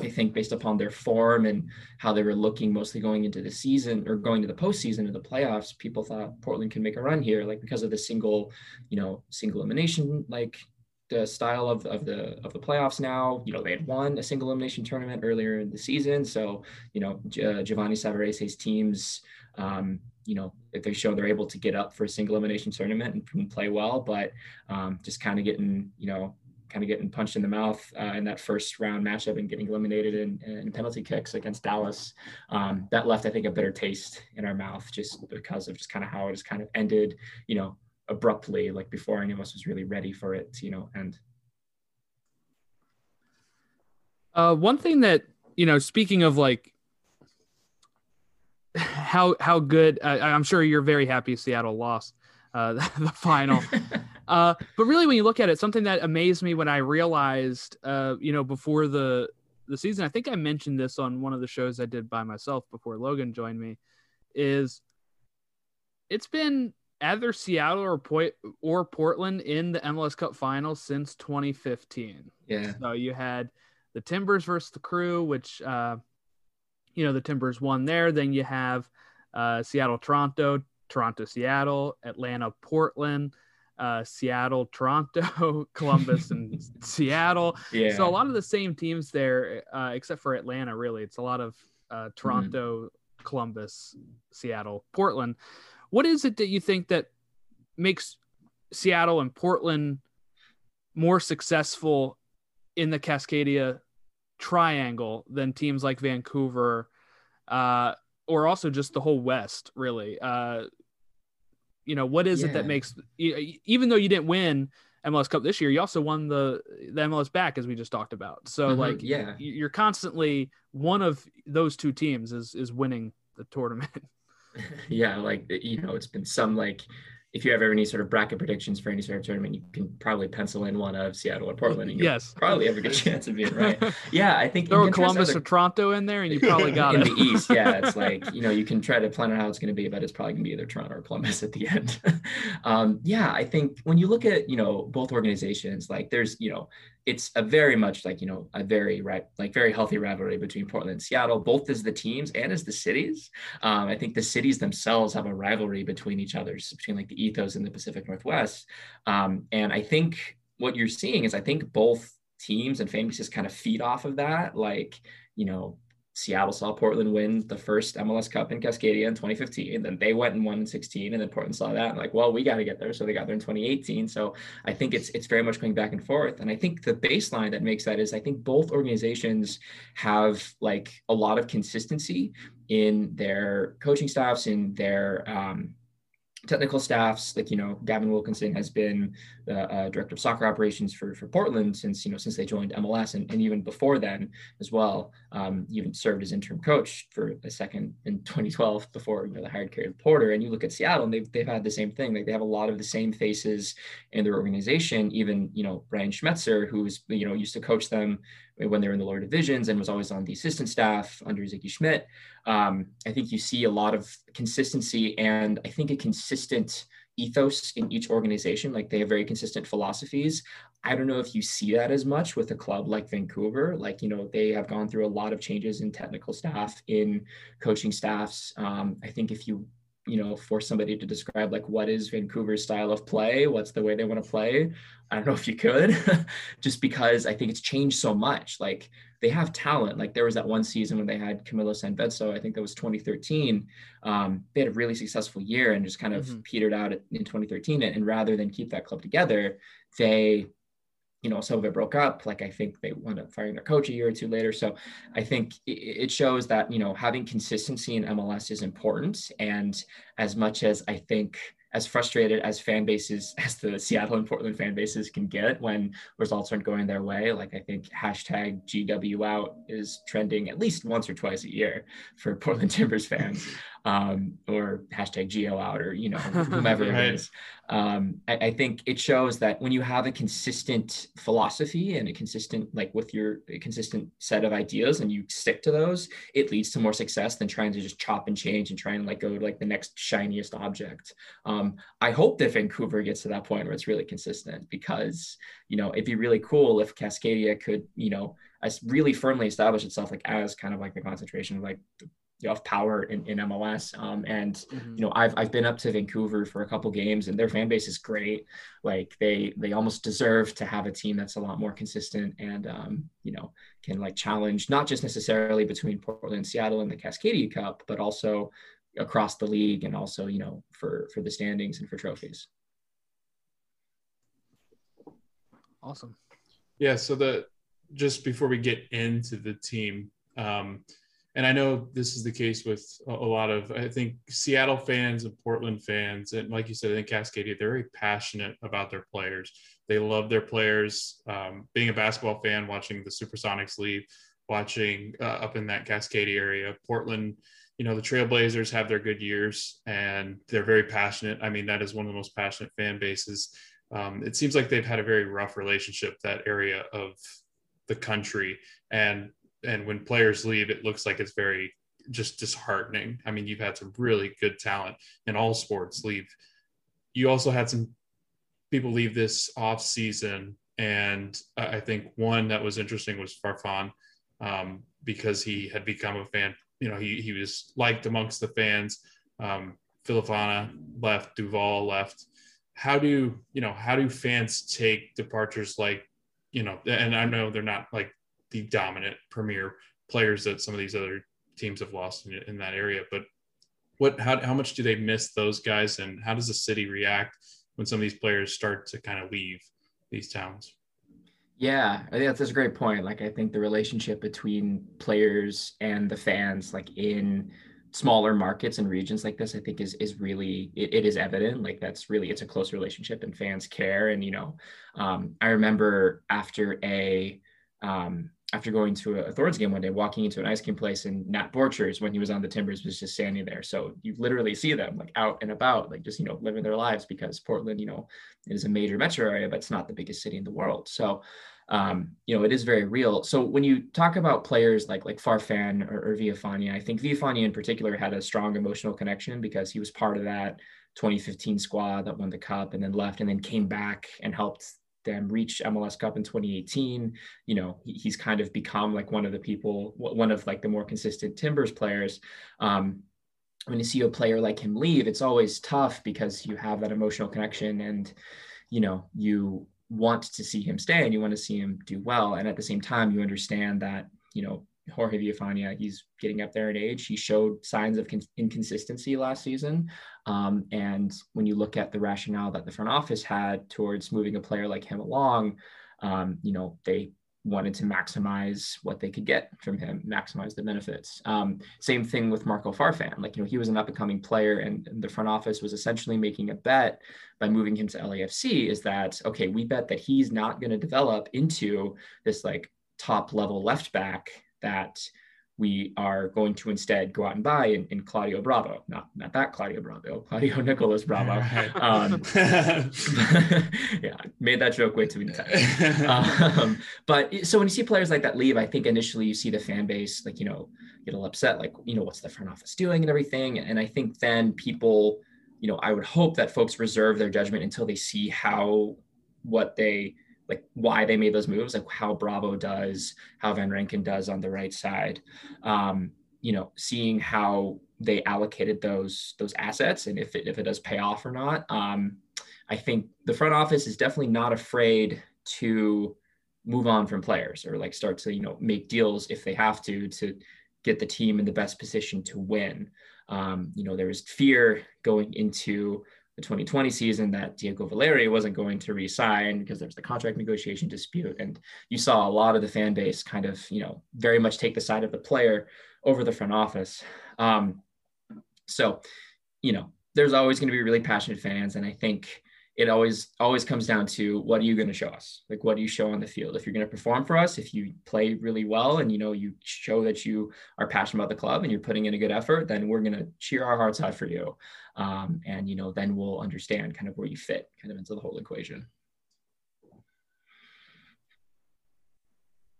Speaker 7: I think based upon their form and how they were looking mostly going into the season or going to the postseason or the playoffs, people thought Portland can make a run here, like because of the single, you know, single elimination like the style of, of the of the playoffs now. You know, they had won a single elimination tournament earlier in the season, so you know G- Giovanni Savarese's teams. Um, you know, if they show they're able to get up for a single elimination tournament and play well, but um, just kind of getting, you know, kind of getting punched in the mouth uh, in that first round matchup and getting eliminated in, in penalty kicks against Dallas. Um, that left, I think, a bitter taste in our mouth just because of just kind of how it has kind of ended, you know, abruptly, like before any of us was really ready for it you know, And
Speaker 5: Uh, one thing that you know, speaking of like how how good, uh, I'm sure you're very happy Seattle lost uh, the final. uh, but really, when you look at it, something that amazed me when I realized, uh, you know, before the the season, I think I mentioned this on one of the shows I did by myself before Logan joined me, is it's been either Seattle or Point or Portland in the MLS Cup final since 2015.
Speaker 7: Yeah.
Speaker 5: So you had the Timbers versus the Crew, which uh, you know the Timbers won there. Then you have uh, Seattle Toronto, Toronto Seattle, Atlanta Portland. Uh, Seattle, Toronto, Columbus, and Seattle.
Speaker 7: Yeah.
Speaker 5: So a lot of the same teams there, uh, except for Atlanta. Really, it's a lot of uh, Toronto, mm-hmm. Columbus, Seattle, Portland. What is it that you think that makes Seattle and Portland more successful in the Cascadia triangle than teams like Vancouver, uh, or also just the whole West, really? Uh, you know, what is yeah. it that makes, even though you didn't win MLS Cup this year, you also won the the MLS back as we just talked about. So mm-hmm. like,
Speaker 7: yeah,
Speaker 5: you're constantly one of those two teams is is winning the tournament.
Speaker 7: yeah, like you know, it's been some like if you have any sort of bracket predictions for any sort of tournament, you can probably pencil in one of Seattle or Portland. And
Speaker 5: yes,
Speaker 7: probably have a good chance of being right. Yeah, I think
Speaker 5: throw Columbus other... or Toronto in there, and you probably got
Speaker 7: in
Speaker 5: it.
Speaker 7: the East. Yeah, it's like you know you can try to plan out how it's going to be, but it's probably going to be either Toronto or Columbus at the end. um, yeah, I think when you look at you know both organizations, like there's you know it's a very much like you know a very right like very healthy rivalry between Portland and Seattle, both as the teams and as the cities. Um, I think the cities themselves have a rivalry between each other, between like the ethos in the Pacific Northwest. Um, and I think what you're seeing is I think both teams and fan bases kind of feed off of that. Like you know Seattle saw Portland win the first MLS Cup in Cascadia in 2015. And then they went and won in 16, and then Portland saw that and like, well, we got to get there. So they got there in 2018. So I think it's it's very much going back and forth. And I think the baseline that makes that is I think both organizations have like a lot of consistency in their coaching staffs, in their um, technical staffs like you know gavin wilkinson has been the uh, director of soccer operations for, for portland since you know since they joined mls and, and even before then as well. Um, even served as interim coach for a second in 2012 before you know they hired Caleb Porter. And you look at seattle and they've, they've had the same thing. Like they have a lot of the same faces in their organization. Even you know brian schmetzer who's you know used to coach them when they were in the lower divisions and was always on the assistant staff under Sigi Schmidt. Um, I think you see a lot of consistency and I think a consistent ethos in each organization. Like they have very consistent philosophies. I don't know if you see that as much with a club like Vancouver. Like, you know, they have gone through a lot of changes in technical staff, in coaching staffs. Um, I think if you you know, for somebody to describe like what is Vancouver's style of play, what's the way they want to play. I don't know if you could, just because I think it's changed so much. Like they have talent. Like there was that one season when they had Camilo Sanvezzo, I think that was 2013. Um, they had a really successful year and just kind of mm-hmm. petered out in 2013. And, and rather than keep that club together, they you know, it broke up. Like I think they wound up firing their coach a year or two later. So I think it shows that, you know, having consistency in MLS is important. And as much as I think as frustrated as fan bases as the Seattle and Portland fan bases can get when results aren't going their way. Like I think hashtag GW out is trending at least once or twice a year for Portland Timbers fans um, or hashtag Gio out or you know whomever right. it is um, I, I, think it shows that when you have a consistent philosophy and a consistent like with your consistent set of ideas and you stick to those it leads to more success than trying to just chop and change and try and like go to like the next shiniest object um, i hope that vancouver gets to that point where it's really consistent because you know it'd be really cool if cascadia could you know as really firmly establish itself like as kind of like the concentration of like of power in, in MLS. Um, and mm-hmm. you know, I've I've been up to Vancouver for a couple games, and their fan base is great. Like they they almost deserve to have a team that's a lot more consistent and um, you know can like challenge not just necessarily between Portland and Seattle and the Cascadia Cup, but also across the league and also you know for for the standings and for trophies.
Speaker 5: Awesome.
Speaker 6: Yeah. So the just before we get into the team. Um, and I know this is the case with a, lot of I think Seattle fans and Portland fans, and like you said, I think Cascadia, they're very passionate about their players. They love their players. Um, being a basketball fan, watching the Supersonics leave, watching uh, up in that Cascadia area, Portland. You know the Trailblazers have their good years, and they're very passionate. I mean, that is one of the most passionate fan bases. Um, it seems like they've had a very rough relationship that area of the country, and and when players leave, it looks like it's very just disheartening. I mean, you've had some really good talent in all sports leave. You also had some people leave this off season, and I think one that was interesting was Farfan um, because he had become a fan. You know, he he was liked amongst the fans. Um, Villafaña left, Duval left. How do you know? How do fans take departures like you know? And I know they're not like the dominant premier players that some of these other teams have lost in, in that area. But what how, how much do they miss those guys and how does the city react when some of these players start to kind of leave these towns?
Speaker 7: Yeah, I think that's a great point. Like I think the relationship between players and the fans, like in smaller markets and regions like this, I think is is really it, it is evident. Like that's really it's a close relationship and fans care. And you know, um, I remember after a um, after going to a Thorns game one day, walking into an ice cream place, and Nat Borchers, when he was on the Timbers, was just standing there. So you literally see them like out and about, like just you know living their lives because Portland, you know, is a major metro area, but it's not the biggest city in the world. So um, you know, it is very real. So when you talk about players like like Farfan or, or Villafaña, I think Villafaña in particular had a strong emotional connection because he was part of that 2015 squad that won the cup and then left and then came back and helped them reach MLS Cup in 2018. You know, he, he's kind of become like one of the people, one of like the more consistent Timbers players. Um, when you see a player like him leave, it's always tough because you have that emotional connection and, you know, you want to see him stay and you want to see him do well. And at the same time, you understand that, you know, Jorge Villafaña, he's getting up there in age. He showed signs of con- inconsistency last season. Um, and when you look at the rationale that the front office had towards moving a player like him along, um, you know, they wanted to maximize what they could get from him, maximize the benefits. Um, same thing with Marco Farfan. Like, you know, he was an up and coming player, and, and the front office was essentially making a bet by moving him to LAFC is that, okay, we bet that he's not going to develop into this like top level left back that we are going to instead go out and buy in, in Claudio Bravo, not not that Claudio Bravo, Claudio Nicolas Bravo. Um, yeah, made that joke way too many times. Um, but so when you see players like that leave, I think initially you see the fan base like you know get a little upset, like you know what's the front office doing and everything, and I think then people you know, I would hope that folks reserve their judgment until they see how what they like why they made those moves, like how Bravo does, how Van Rankin does on the right side. Um, you know, seeing how they allocated those those assets and if it if it does pay off or not. Um, I think the front office is definitely not afraid to move on from players or like start to you know make deals if they have to to get the team in the best position to win. Um, you know, there was fear going into the 2020 season that Diego Valeri wasn't going to resign because there was the contract negotiation dispute. And you saw a lot of the fan base kind of, you know, very much take the side of the player over the front office. Um, so, you know, there's always going to be really passionate fans. And I think it always always comes down to what are you going to show us? Like what do you show on the field? If you're going to perform for us if you play really well and you know you show that you are passionate about the club and you're putting in a good effort then we're going to cheer our hearts out for you. Um, and you know then we'll understand kind of where you fit kind of into the whole equation.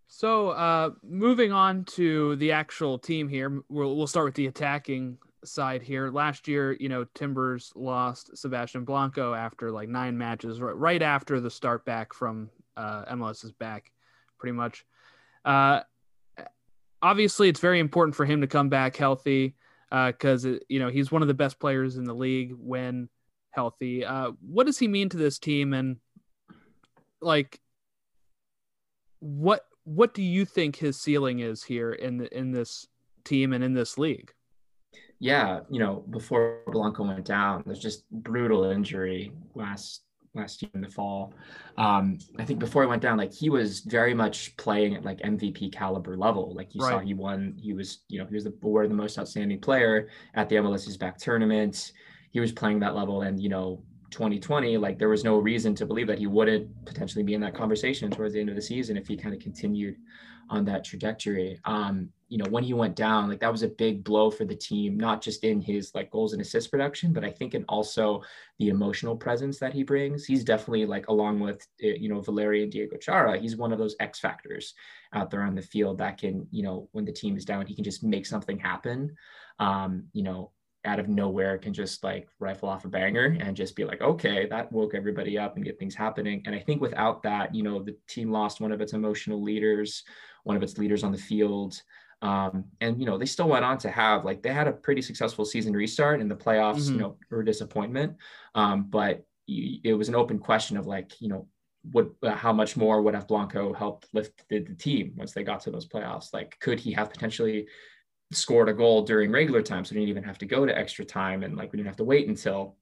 Speaker 5: So uh, moving on to the actual team here we'll, we'll start with the attacking side here. Last year, you know, Timbers lost Sebastian Blanco after like nine matches, right, right after the start back from uh, MLS is back, pretty much. Uh, obviously, it's very important for him to come back healthy because uh, you know he's one of the best players in the league when healthy. Uh, what does he mean to this team, and like, what what do you think his ceiling is here in the, in this team and in this league?
Speaker 7: Yeah, you know, before Blanco went down, there's just brutal injury last last year in the fall. Um, I think before he went down, like he was very much playing at like MVP caliber level. Like you right. saw, he won. He was, you know, he was the awarded the most outstanding player at the MLS's back tournament. He was playing that level, and you know, 2020, like there was no reason to believe that he wouldn't potentially be in that conversation towards the end of the season if he kind of continued on that trajectory. Um, you know, when he went down, like that was a big blow for the team, not just in his like goals and assist production, but I think in also the emotional presence that he brings. He's definitely like along with eh, you know Valeri and Diego Chara, he's one of those X factors out there on the field that can, you know, when the team is down, he can just make something happen. Um, you know, out of nowhere can just like rifle off a banger and just be like, okay, that woke everybody up and get things happening. And I think without that, you know, the team lost one of its emotional leaders, one of its leaders on the field. Um, and you know they still went on to have like they had a pretty successful season restart, and the playoffs, mm-hmm. you know, were a disappointment. Um, but you, it was an open question of like, you know, would uh, how much more would have Blanco helped lift the, the, team once they got to those playoffs? Like, could he have potentially scored a goal during regular time, so we didn't even have to go to extra time, and like we didn't have to wait until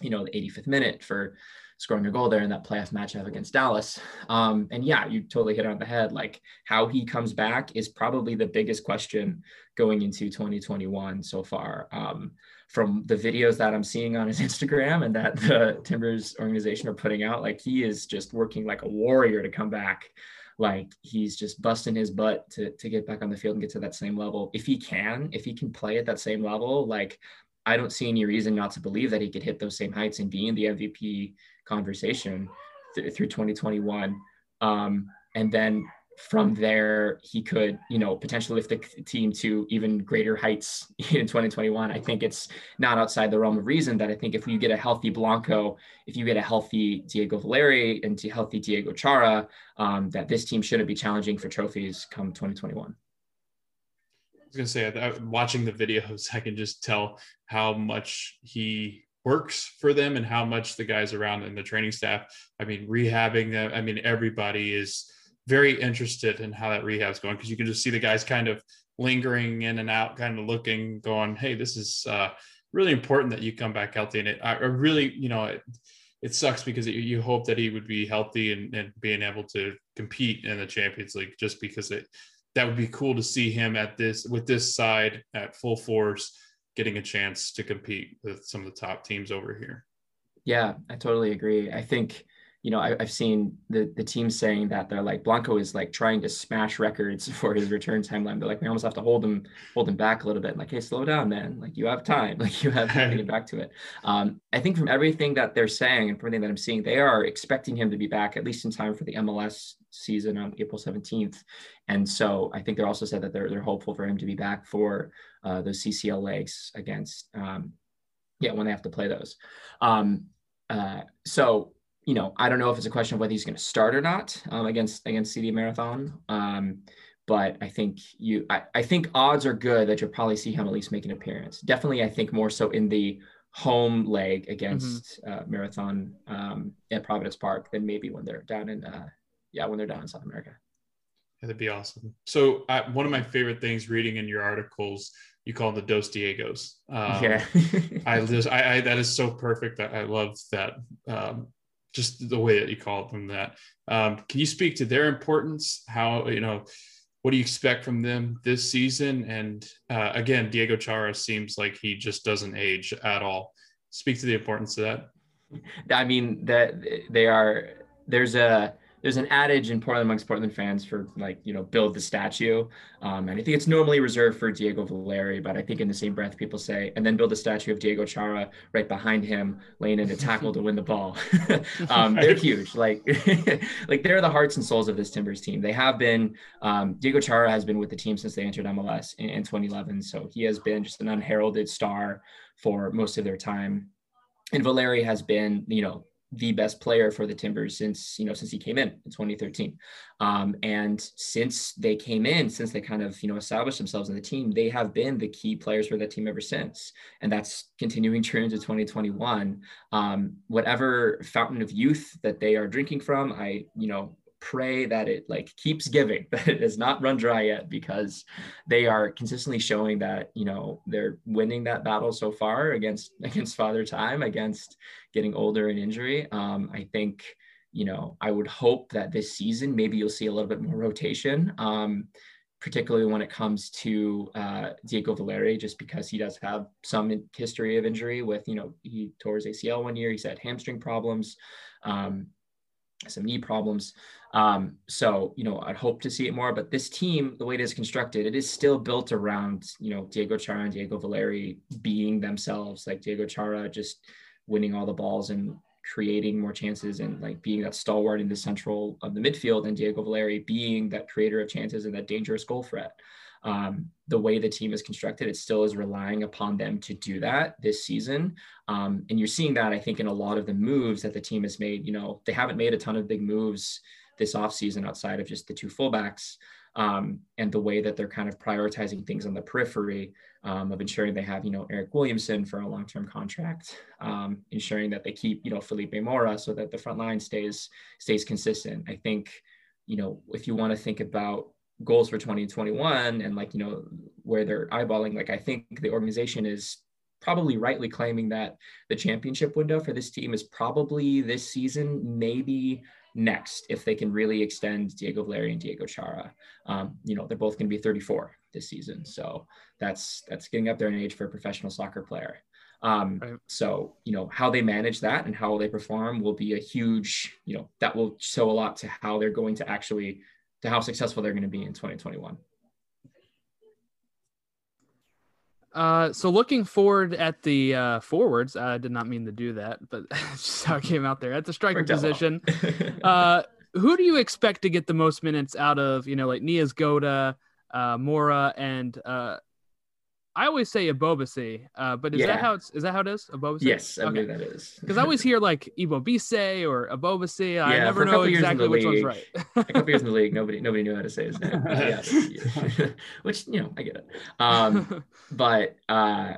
Speaker 7: you know the 85th minute for scoring a goal there in that playoff matchup against Dallas. Um, and yeah, you totally hit it on the head. Like how he comes back is probably the biggest question going into 2021 so far. Um, from the videos that I'm seeing on his Instagram and that the Timbers organization are putting out, like he is just working like a warrior to come back. Like he's just busting his butt to, to get back on the field and get to that same level. If he can, if he can play at that same level, like I don't see any reason not to believe that he could hit those same heights and be in the MVP conversation th- through 2021. Um, and then from there, he could, you know, potentially lift the team to even greater heights in 2021. I think it's not outside the realm of reason that I think if you get a healthy Blanco, if you get a healthy Diego Valeri and a healthy Diego Chara, um, that this team shouldn't be challenging for trophies come 2021. I was
Speaker 6: gonna say, watching the videos, I can just tell how much he works for them and how much the guys around and the training staff, I mean, rehabbing them. I mean, everybody is very interested in how that rehab's going because you can just see the guys kind of lingering in and out, kind of looking, going, "Hey, this is uh, really important that you come back healthy." And it, I really, you know, it, it sucks because it, you hope that he would be healthy and, and being able to compete in the Champions League, just because it that would be cool to see him at this with this side at full force getting a chance to compete with some of the top teams over here.
Speaker 7: Yeah, I totally agree. I think, you know, I, have seen the the team saying that they're like Blanco is like trying to smash records for his return timeline. They're like, we almost have to hold him, hold him back a little bit. Like, hey, slow down, man. Like you have time. Like you have to get back to it. Um, I think from everything that they're saying and from everything that I'm seeing, they are expecting him to be back at least in time for the MLS season on April 17th. And so I think they're also said that they're they're hopeful for him to be back for uh, those CCL legs against um, Yeah, when they have to play those. Um, uh, so you know, I don't know if it's a question of whether he's going to start or not um, against against CD Marathon. Um, but I think you, I, I think odds are good that you'll probably see him at least make an appearance. Definitely, I think more so in the home leg against mm-hmm. uh, Marathon um, at Providence Park than maybe when they're down in, uh, yeah, when they're down in South America.
Speaker 6: Yeah, that'd be awesome. So, uh, one of my favorite things reading in your articles, you call them the Dos Diegos. Um, yeah, I just, I, I, that is so perfect. I, I love that. Um, just the way that you call them that. Um, can you speak to their importance? How you know what do you expect from them this season? And uh, again, Diego Chara seems like he just doesn't age at all. Speak to the importance of that.
Speaker 7: I mean that they are. There's a there's an adage in Portland amongst Portland fans for like, you know, build the statue. Um, and I think it's normally reserved for Diego Valeri, but I think in the same breath, people say, and then build a statue of Diego Chara right behind him, laying in a tackle to win the ball. um, they're huge. Like, like they're the hearts and souls of this Timbers team. They have been, um, Diego Chara has been with the team since they entered MLS in, in 2011. So he has been just an unheralded star for most of their time. And Valeri has been, you know, the best player for the Timbers since you know since he came in in 2013, um, and since they came in, since they kind of you know established themselves in the team, they have been the key players for that team ever since, and that's continuing true into 2021. Um, whatever fountain of youth that they are drinking from, I you know pray that it like keeps giving that it has not run dry yet because they are consistently showing that you know they're winning that battle so far against against father time against getting older and injury. Um, i think you know i would hope that this season maybe you'll see a little bit more rotation um, particularly when it comes to uh, Diego Valeri, just because he does have some history of injury with, you know, he tore his ACL one year, he's had hamstring problems, um, some knee problems. Um, so, you know, I'd hope to see it more, but this team, the way it is constructed, it is still built around, you know, Diego Chara and Diego Valeri being themselves, like Diego Chara just winning all the balls and creating more chances and like being that stalwart in the central of the midfield and Diego Valeri being that creator of chances and that dangerous goal threat. Um, the way the team is constructed, it still is relying upon them to do that this season. Um, and you're seeing that, I think, in a lot of the moves that the team has made. You know, they haven't made a ton of big moves this offseason outside of just the two fullbacks um, and the way that they're kind of prioritizing things on the periphery um, of ensuring they have, you know, Eric Williamson for a long-term contract, um, ensuring that they keep, you know, Felipe Mora so that the front line stays stays consistent. I think, you know, if you want to think about goals for 2021 and like, you know, where they're eyeballing, like I think the organization is probably rightly claiming that the championship window for this team is probably this season, maybe next if they can really extend Diego Valeri and Diego Chara. Um, you know, they're both going to be 34 this season, so that's that's getting up there in age for a professional soccer player. Um, right. So you know how they manage that and how they perform will be a huge you know that will show a lot to how they're going to actually to how successful they're going to be in 2021.
Speaker 5: Uh, so looking forward at the uh, forwards, I did not mean to do that, but just how it came out there at the striker position. uh, who do you expect to get the most minutes out of? You know, like Niezgoda, uh, Mora, and uh, I always say Ebobisse, uh, but is yeah. that how it's is that how it is? Ebobisse?
Speaker 7: Yes, I okay. that is.
Speaker 5: Because I always hear like Ebobisse or Ebobisse. Yeah, I never know exactly which league, one's right.
Speaker 7: a couple years in the league, nobody nobody knew how to say his name. yeah, which you know I get it. Um, but uh,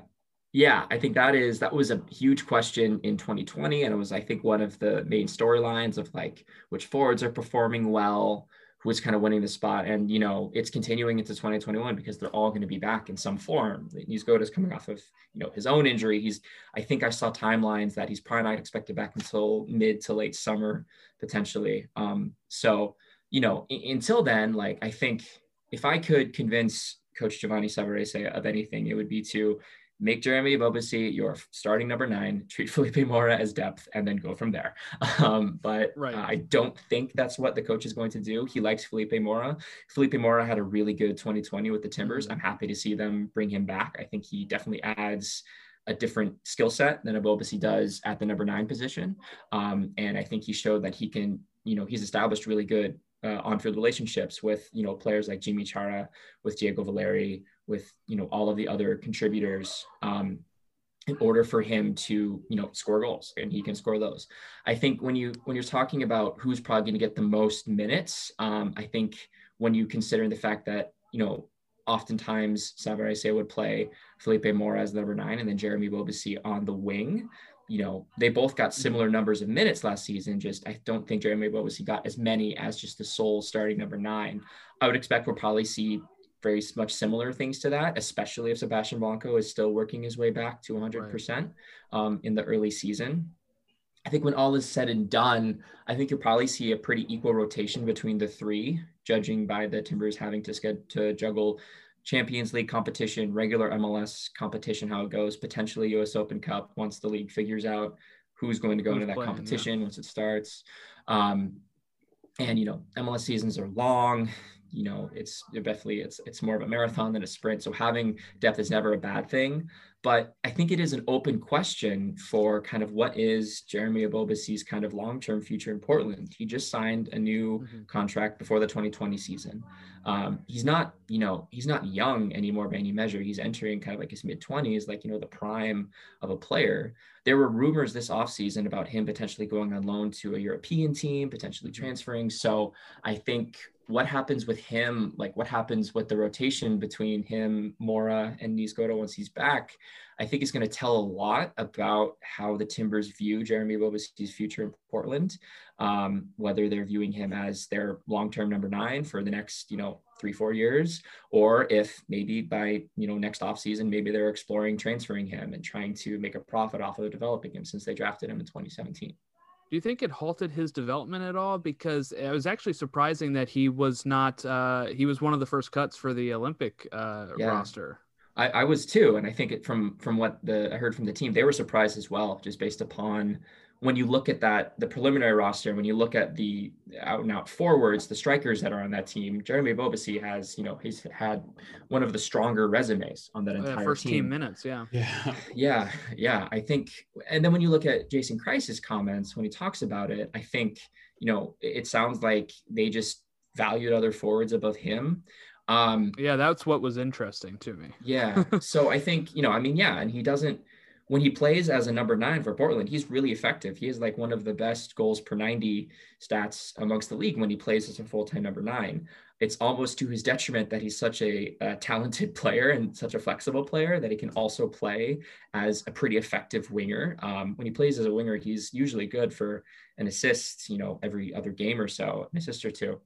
Speaker 7: yeah, I think that is that was a huge question in 2020, and it was I think one of the main storylines of like which forwards are performing well is kind of winning the spot. And, you know, it's continuing into 2021 because they're all going to be back in some form. is coming off of, you know, his own injury. He's, I think I saw timelines that he's probably not expected back until mid to late summer, potentially. Um, so, you know, I- until then, like, I think if I could convince Coach Giovanni Savarese of anything, it would be to make Jeremy Ebobisse your starting number nine, treat Felipe Mora as depth, and then go from there. Um, but right. uh, I don't think that's what the coach is going to do. He likes Felipe Mora. Felipe Mora had a really good 2020 with the Timbers. Mm-hmm. I'm happy to see them bring him back. I think he definitely adds a different skill set than Ebobisse does at the number nine position. Um, and I think he showed that he can, you know, he's established really good uh, on-field relationships with, you know, players like Jimmy Chara, with Diego Valeri, with you know all of the other contributors um, in order for him to you know score goals and he can score those i think when you when you're talking about who's probably going to get the most minutes um, i think when you consider the fact that you know oftentimes Savarese would play Felipe Mora as number nine and then Jeremy Ebobisse on the wing. You know, they both got similar numbers of minutes last season. Just I don't think Jeremy Ebobisse got as many as just the sole starting number nine. I would expect we'll probably see very much similar things to that, especially if Sebastian Blanco is still working his way back to 100% right. um, in the early season. I think when all is said and done, I think you'll probably see a pretty equal rotation between the three, judging by the Timbers having to to juggle Champions League competition, regular MLS competition, how it goes, potentially US Open Cup once the league figures out who's going to go who's into that playing, competition yeah. once it starts. Um, and you know, MLS seasons are long you know it's definitely it's it's more of a marathon than a sprint so having depth is never a bad thing but i think it is an open question for kind of what is jeremy ebobisse's kind of long-term future in portland. He just signed a new mm-hmm. contract before the 2020 season. Um, he's not you know he's not young anymore by any measure. He's entering kind of like his mid-20s like you know the prime of a player. There were rumors this offseason about him potentially going on loan to a european team potentially mm-hmm. transferring. So i think what happens with him, like what happens with the rotation between him, Mora, and Niezgoda once he's back, I think is going to tell a lot about how the Timbers view Jeremy Ebobisse's future in Portland, um, whether they're viewing him as their long-term number nine for the next, you know, three, four years, or if maybe by, you know, next offseason, maybe they're exploring transferring him and trying to make a profit off of developing him since they drafted him in 2017.
Speaker 5: Do you think it halted his development at all? Because it was actually surprising that he was not. Uh, he was one of the first cuts for the Olympic uh, yeah. roster.
Speaker 7: I, I, was too, and I think it from from what the I heard from the team, they were surprised as well, just based upon when you look at that the preliminary roster, when you look at the out and out forwards, the strikers that are on that team, Jeremy Ebobisse has, you know, he's had one of the stronger resumes on that entire
Speaker 5: first
Speaker 7: team.
Speaker 5: team minutes. Yeah.
Speaker 7: Yeah. Yeah. Yeah. I think, and then when you look at Jason Kreis's comments when he talks about it, I think, you know, it sounds like they just valued other forwards above him.
Speaker 5: Um, yeah, that's what was interesting to me.
Speaker 7: yeah. So I think, you know, I mean, yeah, and he doesn't when he plays as a number nine for Portland, he's really effective. He is like one of the best goals per 90 stats amongst the league when he plays as a full time number nine. It's almost to his detriment that he's such a, a, talented player and such a flexible player that he can also play as a pretty effective winger. Um, when he plays as a winger, he's usually good for an assist, you know, every other game or so, an assist or two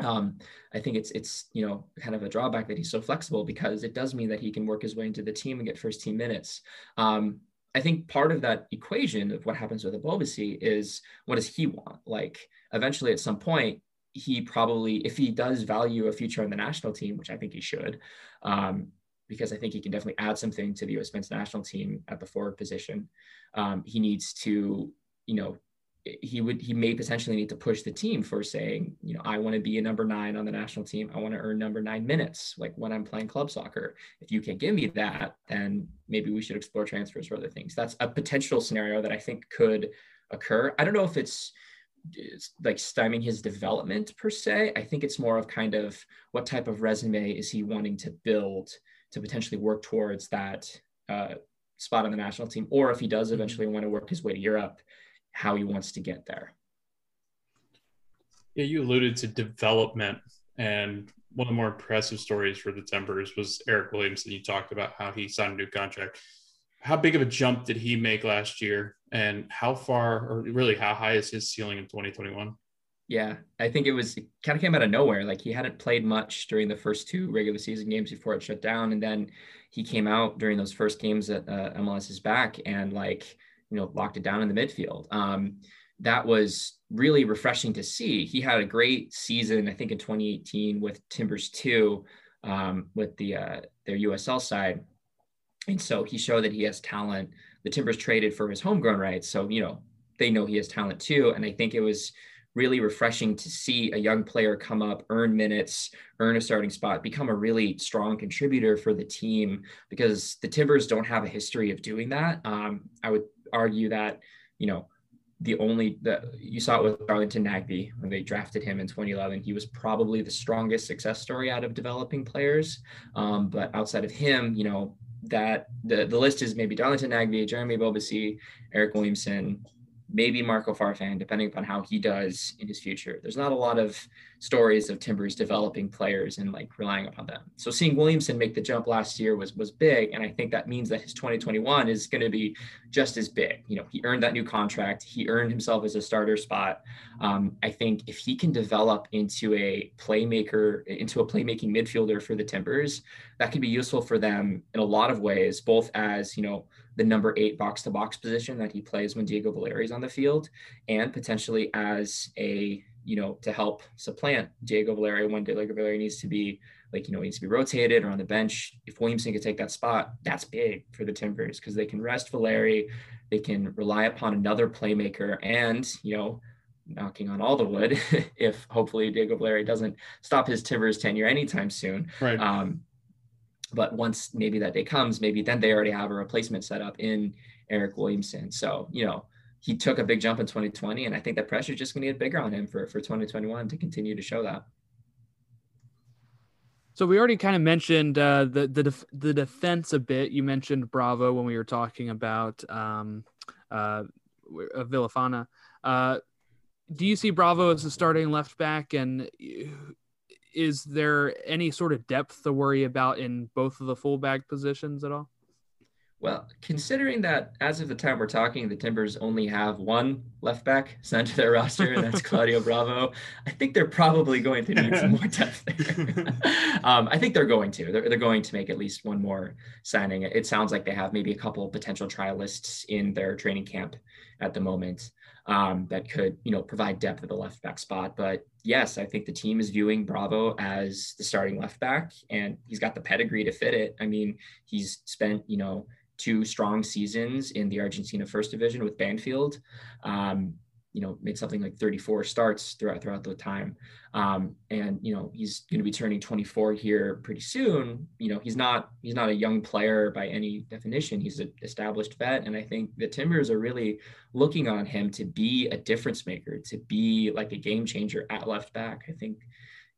Speaker 7: um, I think it's it's you know kind of a drawback that he's so flexible because it does mean that he can work his way into the team and get first team minutes. Um, I think part of that equation of what happens with Ebobisse is what does he want? Like eventually at some point he probably if he does value a future on the national team, which I think he should, um, because I think he can definitely add something to the U.S. men's national team at the forward position. Um, he needs to you know he would he may potentially need to push the team for saying you know i want to be a number nine on the national team. I want to earn number nine minutes like when i'm playing club soccer. If you can't give me that then maybe we should explore transfers or other things. That's a potential scenario that i think could occur. I don't know if it's, it's like stymieing his development per se. I think it's more of kind of what type of resume is he wanting to build to potentially work towards that uh, spot on the national team or if he does mm-hmm. eventually want to work his way to europe how he wants to get there.
Speaker 6: Yeah, you alluded to development, and one of the more impressive stories for the Timbers was Eric Williamson. You talked about how he signed a new contract. How big of a jump did he make last year, and how far, or really, how high is his ceiling in 2021?
Speaker 7: Yeah, I think it was it kind of came out of nowhere. Like he hadn't played much during the first two regular season games before it shut down, and then he came out during those first games at uh, MLS is back, and like you know, locked it down in the midfield. Um, that was really refreshing to see. He had a great season, I think, in 2018 with Timbers 2 um, with the uh, their USL side. And so he showed that he has talent. The Timbers traded for his homegrown rights. So, you know, they know he has talent too. And I think it was really refreshing to see a young player come up, earn minutes, earn a starting spot, become a really strong contributor for the team because the Timbers don't have a history of doing that. Um, I would argue that, you know, the only that you saw it with Darlington Nagbe when they drafted him in 2011. He was probably the strongest success story out of developing players. Um, but outside of him, you know, that the, the list is maybe Darlington Nagbe, Jeremy Ebobisse, Eric Williamson, maybe Marco Farfan, depending upon how he does in his future. There's not a lot of stories of Timbers developing players and like relying upon them. So seeing Williamson make the jump last year was was big, and I think that means that his 2021 is going to be just as big. You know, he earned that new contract. He earned himself as a starter spot. Um, I think if he can develop into a playmaker, into a playmaking midfielder for the Timbers, that could be useful for them in a lot of ways, both as you know the number eight box to box position that he plays when Diego Valeri is on the field, and potentially as a you know to help supplant Diego Valeri when Diego Valeri needs to be like you know he needs to be rotated or on the bench. If Williamson could take that spot, that's big for the Timbers because they can rest Valeri, they can rely upon another playmaker, and you know knocking on all the wood if hopefully Diego Valeri doesn't stop his Timbers tenure anytime soon.
Speaker 6: Right.
Speaker 7: Um, but once maybe that day comes, maybe then they already have a replacement set up in Eric Williamson. So, you know, he took a big jump in 2020, and I think that pressure is just going to get bigger on him for, for 2021 to continue to show that.
Speaker 5: So we already kind of mentioned uh, the the def- the defense a bit. You mentioned Bravo when we were talking about um, uh, Villafaña. Uh, do you see Bravo as a starting left back, and is there any sort of depth to worry about in both of the fullback positions at all?
Speaker 7: Well, considering that as of the time we're talking, the Timbers only have one left back signed to their roster, and that's Claudio Bravo, I think they're probably going to need some more depth there. um, I think they're going to. They're, they're going to make at least one more signing. It sounds like they have maybe a couple potential trialists in their training camp at the moment um, that could, you know, provide depth at the left back spot. But yes, I think the team is viewing Bravo as the starting left back, and he's got the pedigree to fit it. I mean, he's spent, you know, two strong seasons in the Argentina First Division with Banfield. Um, you know, made something like 34 starts throughout throughout the time. Um, and you know, he's going to be turning 24 here pretty soon. You know, he's not he's not a young player by any definition. He's an established vet, and I think the Timbers are really looking on him to be a difference maker, to be like a game changer at left back. I think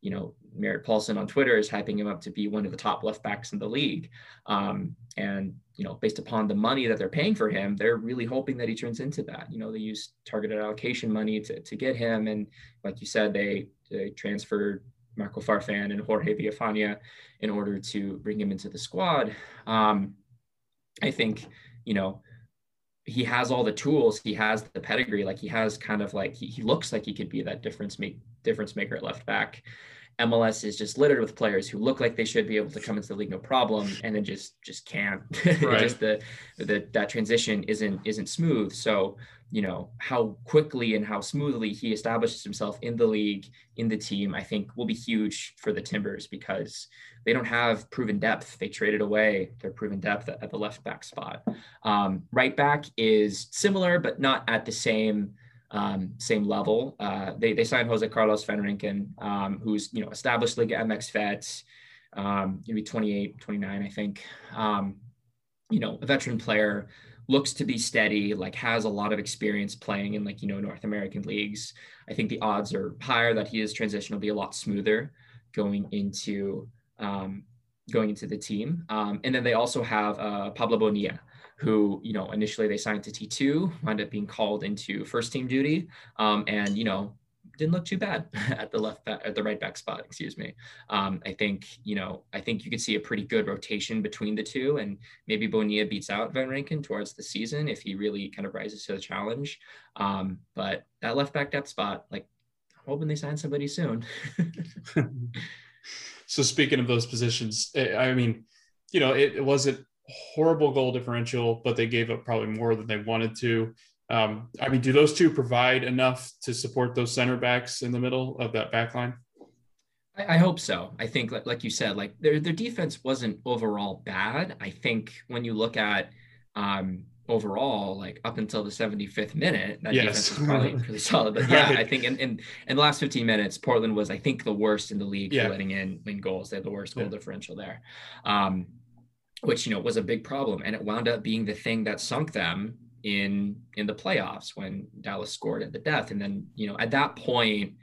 Speaker 7: you know, Merritt Paulson on Twitter is hyping him up to be one of the top left backs in the league. Um, and, you know, based upon the money that they're paying for him, they're really hoping that he turns into that. You know, they use targeted allocation money to, to get him. And like you said, they, they transferred Marco Farfan and Jorge Villafaña in order to bring him into the squad. Um, I think, you know, he has all the tools. He has the pedigree. Like he has kind of like he, he looks like he could be that difference make difference maker at left back. MLS is just littered with players who look like they should be able to come into the league no problem, and then just just can't. Right. just the, the that transition isn't isn't smooth. So you know how quickly and how smoothly he establishes himself in the league in the team, I think will be huge for the Timbers because they don't have proven depth. They traded away their proven depth at, at the left back spot. Um, right back is similar, but not at the same um, same level. Uh, they, they signed Jose Carlos Van Rankin, um, who's, you know, established Liga MX vets, um, maybe 28, 29, I think. Um, you know, a veteran player, looks to be steady, like has a lot of experience playing in like, you know, North American leagues. I think the odds are higher that his transition will be a lot smoother going into um, going into the team. Um, and then they also have uh, Pablo Bonilla, who, you know, initially they signed to T2, wound up being called into first team duty. Um, and, you know, didn't look too bad at the left back, at the right back spot, excuse me. Um, I think, you know, I think you could see a pretty good rotation between the two and maybe Bonilla beats out Van Rankin towards the season if he really kind of rises to the challenge. Um, but that left back depth spot, like I'm hoping they sign somebody soon.
Speaker 6: so speaking of those positions, eh, I mean, you know, it, it wasn't horrible goal differential, but they gave up probably more than they wanted to. Um, I mean, do those two provide enough to support those center backs in the middle of that back line?
Speaker 7: I, I hope so. I think, like, like you said, like their their defense wasn't overall bad. I think when you look at um, overall, like up until the 75th minute, that yes. defense was probably pretty solid. But yeah, right. I think in, in, in the last 15 minutes, Portland was, I think, the worst in the league yeah. for letting in, in goals. They had the worst goal yeah. differential there. Um, which you know was a big problem. And it wound up being the thing that sunk them in in the playoffs when Dallas scored at the death. And then you know at that point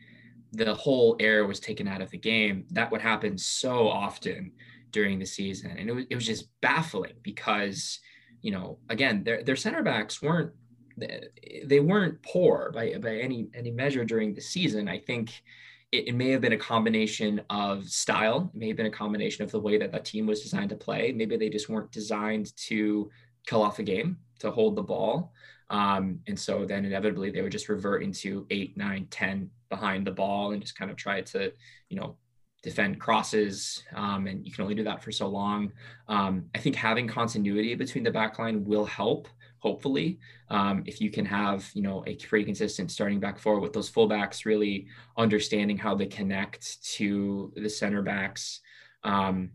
Speaker 7: the whole air was taken out of the game. That would happen so often during the season, and it was it was just baffling because you know again their their center backs weren't they weren't poor by by any any measure during the season. I think it, it, may have been a combination of style, it may have been a combination of the way that the team was designed to play. Maybe they just weren't designed to kill off a game, to hold the ball. Um, and so then inevitably they would just revert into eight, nine, 10 behind the ball and just kind of try to, you know, defend crosses. Um, and you can only do that for so long. Um, I think having continuity between the back line will help hopefully um, if you can have you know a pretty consistent starting back four with those fullbacks really understanding how they connect to the center backs um,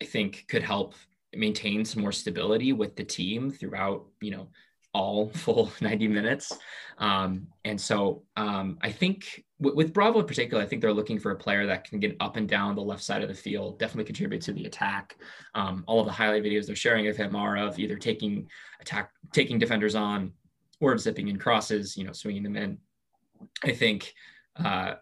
Speaker 7: i think could help maintain some more stability with the team throughout you know all full 90 minutes. Um, and so um, i think with bravo in particular i think they're looking for a player that can get up and down the left side of the field definitely contribute to the attack um, all of the highlight videos they're sharing of him are of either taking attack taking defenders on or zipping in crosses you know swinging them in i think uh,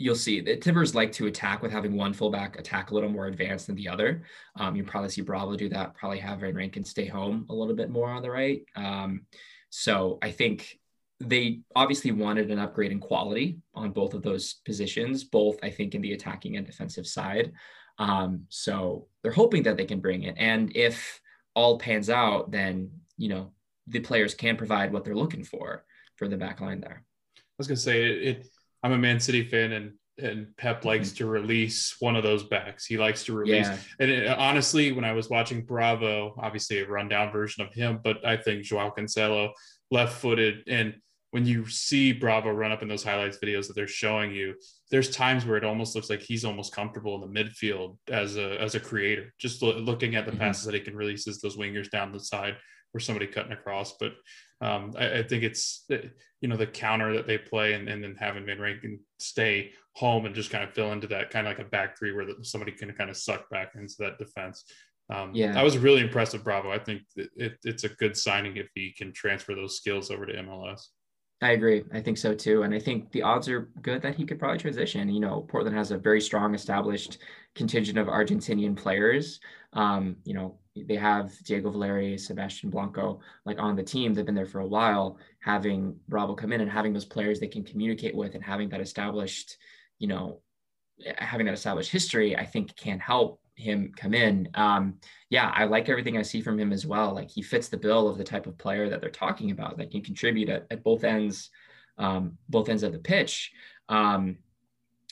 Speaker 7: you'll see that Timbers like to attack with having one fullback attack a little more advanced than the other. Um, you probably see Bravo do that. Probably have Van Rankin stay home a little bit more on the right. Um, so I think they obviously wanted an upgrade in quality on both of those positions, both I think in the attacking and defensive side. Um, so they're hoping that they can bring it. And if all pans out, then you know the players can provide what they're looking for for the back line there.
Speaker 6: I was gonna say it, it I'm a Man City fan, and and Pep likes mm-hmm. to release one of those backs. He likes to release. Yeah. And it, honestly, when I was watching Bravo, obviously a rundown version of him, but I think Joao Cancelo, left-footed, and when you see Bravo run up in those highlights videos that they're showing you, there's times where it almost looks like he's almost comfortable in the midfield as a as a creator, just lo- looking at the mm-hmm. passes that he can release releases those wingers down the side or somebody cutting across. But um, I, I, think it's you know the counter that they play and, and then having Van Rankin stay home and just kind of fill into that kind of like a back three where somebody can kind of suck back into that defense. Um, yeah, I was really impressed with Bravo. I think it, it's a good signing if he can transfer those skills over to MLS.
Speaker 7: I agree. I think so too. And I think the odds are good that he could probably transition. You know, Portland has a very strong established contingent of Argentinian players. Um, you know, they have Diego Valeri, Sebastian Blanco, like on the team. They've been there for a while. Having Bravo come in and having those players they can communicate with and having that established, you know, having that established history, I think can help him come in. Um, yeah, I like everything I see from him as well. Like he fits the bill of the type of player that they're talking about that can contribute at, at both ends, um, both ends of the pitch. Um,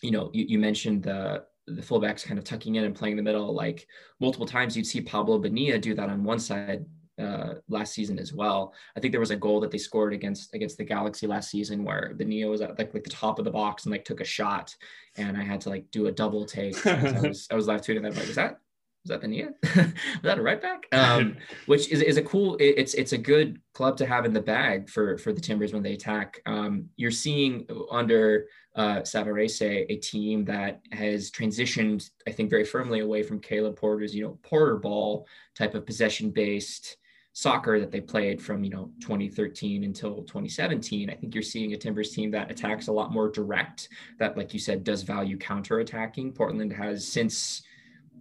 Speaker 7: you know, you, you mentioned the the fullbacks kind of tucking in and playing the middle. Like multiple times, you'd see Pablo Bonilla do that on one side uh, last season as well. I think there was a goal that they scored against against the Galaxy last season where Bonilla was at like, like the top of the box and like took a shot, and I had to like do a double take. I was I was live tweeting that like, is that is that Bonilla? was that a right back? Um, which is, is a cool. It's it's a good club to have in the bag for for the Timbers when they attack. Um, you're seeing under uh, Savarese a team that has transitioned, I think, very firmly away from Caleb Porter's you know Porter ball type of possession based soccer that they played from you know 2013 until 2017 i think you're seeing a timbers team that attacks a lot more direct that like you said does value counter attacking portland has since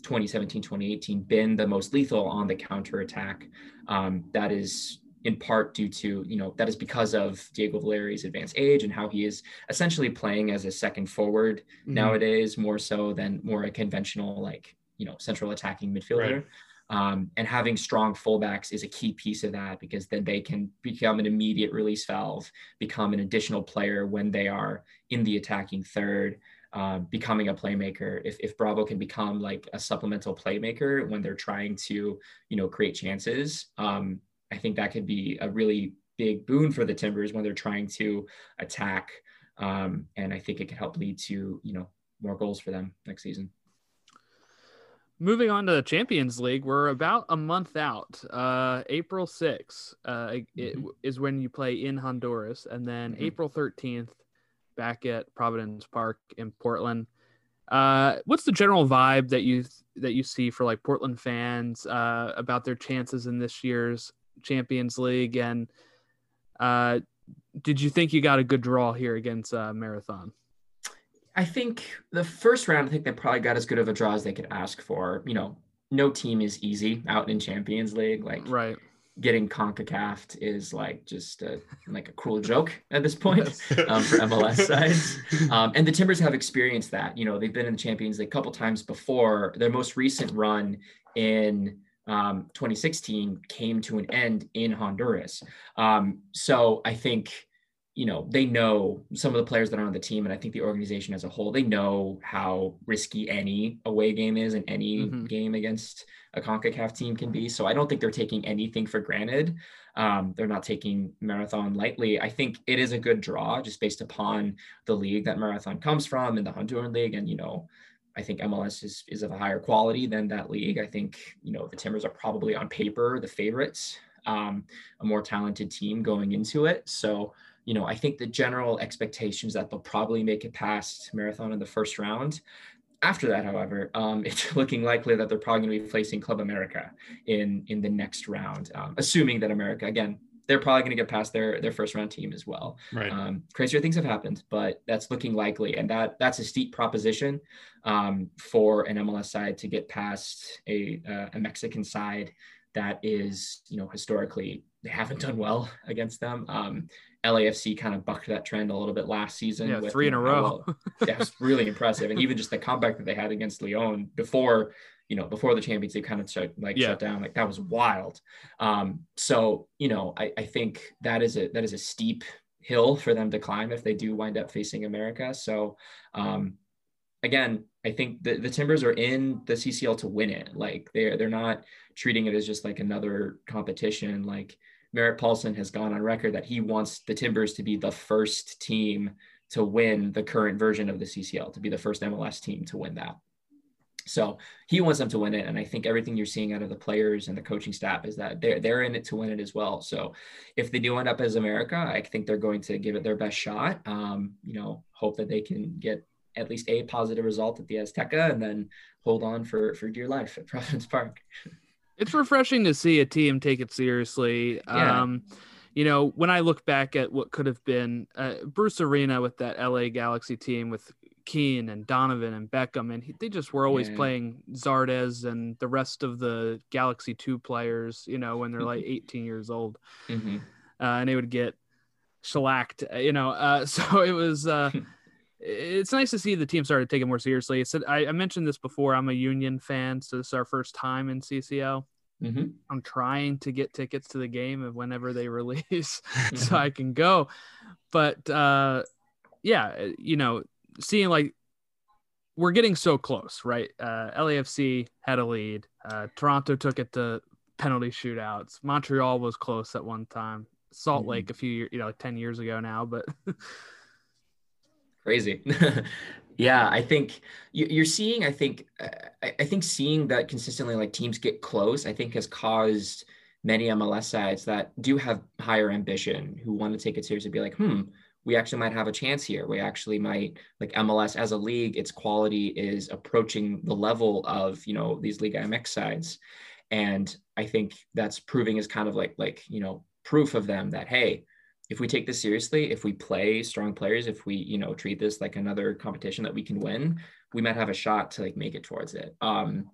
Speaker 7: 2017 2018 been the most lethal on the counter attack um, that is in part due to you know that is because of diego valeri's advanced age and how he is essentially playing as a second forward mm-hmm. nowadays more so than more a conventional like you know central attacking midfielder right. Um, and having strong fullbacks is a key piece of that because then they can become an immediate release valve, become an additional player when they are in the attacking third, um, becoming a playmaker. If, if Bravo can become like a supplemental playmaker when they're trying to, you know, create chances, um, I think that could be a really big boon for the Timbers when they're trying to attack. Um, and I think it could help lead to, you know, more goals for them next season.
Speaker 5: Moving on to the Champions League, we're about a month out. Uh, April 6th uh, mm-hmm. is when you play in Honduras, and then mm-hmm. April 13th back at Providence Park in Portland. Uh, what's the general vibe that you that you see for like Portland fans uh, about their chances in this year's Champions League? And uh, did you think you got a good draw here against uh, Marathon?
Speaker 7: I think the first round, I think they probably got as good of a draw as they could ask for. You know, no team is easy out in Champions League. Like,
Speaker 5: right.
Speaker 7: Getting CONCACAF is like just a, like a cruel joke at this point um, for MLS sides. Um, and the Timbers have experienced that. You know, they've been in the Champions League a couple times before. Their most recent run in um, 2016 came to an end in Honduras. Um, so I think you know, they know some of the players that are on the team, and I think the organization as a whole, they know how risky any away game is and any mm-hmm. game against a CONCACAF team can be. So I don't think they're taking anything for granted. Um, they're not taking Marathon lightly. I think it is a good draw just based upon the league that Marathon comes from and the Honduran league. And, you know, I think MLS is, is of a higher quality than that league. I think, you know, the Timbers are probably on paper the favorites, um, a more talented team going into it. So, you know, I think the general expectations that they'll probably make it past marathon in the first round. After that, however, um, it's looking likely that they're probably going to be facing Club America in in the next round, um, assuming that America again they're probably going to get past their their first round team as well.
Speaker 6: Right.
Speaker 7: Um, crazier things have happened, but that's looking likely, and that that's a steep proposition um, for an MLS side to get past a uh, a Mexican side that is you know historically they haven't done well against them. Um, LAFC kind of bucked that trend a little bit last season.
Speaker 5: Yeah, with, three in a row.
Speaker 7: Well, that was really impressive, and even just the comeback that they had against León before, you know, before the Champions League kind of shut, like yeah. shut down, like that was wild. Um, so you know, I, I think that is a that is a steep hill for them to climb if they do wind up facing America. So um, again, I think the, the Timbers are in the CCL to win it. Like they're they're not treating it as just like another competition. Like Merritt Paulson has gone on record that he wants the Timbers to be the first team to win the current version of the CCL, to be the first MLS team to win that. So he wants them to win it. And I think everything you're seeing out of the players and the coaching staff is that they're, they're in it to win it as well. So if they do end up as America, I think they're going to give it their best shot. Um, you know, hope that they can get at least a positive result at the Azteca and then hold on for, for dear life at Providence Park.
Speaker 5: It's refreshing to see a team take it seriously. Yeah. Um, you know, when I look back at what could have been uh, Bruce Arena with that LA Galaxy team with Keane and Donovan and Beckham, and he, they just were always yeah. playing Zardes and the rest of the Galaxy 2 players, you know, when they're like 18 years old. Mm-hmm. Uh, and they would get shellacked, uh, you know. Uh, so it was. It's nice to see the team started taking more seriously. I, I, mentioned this before. I'm a Union fan, so this is our first time in CCL. Mm-hmm. I'm trying to get tickets to the game of whenever they release, so I can go. But uh, yeah, you know, seeing like we're getting so close, right? Uh, LAFC had a lead. Uh, Toronto took it to penalty shootouts. Montreal was close at one time. Salt mm-hmm. Lake a few, years, you know, like ten years ago now, but.
Speaker 7: crazy. yeah, I think you're seeing. I think I think seeing that consistently, like teams get close, I think has caused many MLS sides that do have higher ambition who want to take it seriously, be like, hmm, we actually might have a chance here. We actually might like MLS as a league, its quality is approaching the level of you know these Liga MX sides, and I think that's proving is kind of like like you know proof of them that hey if we take this seriously, if we play strong players, if we, you know, treat this like another competition that we can win, we might have a shot to like make it towards it. Um,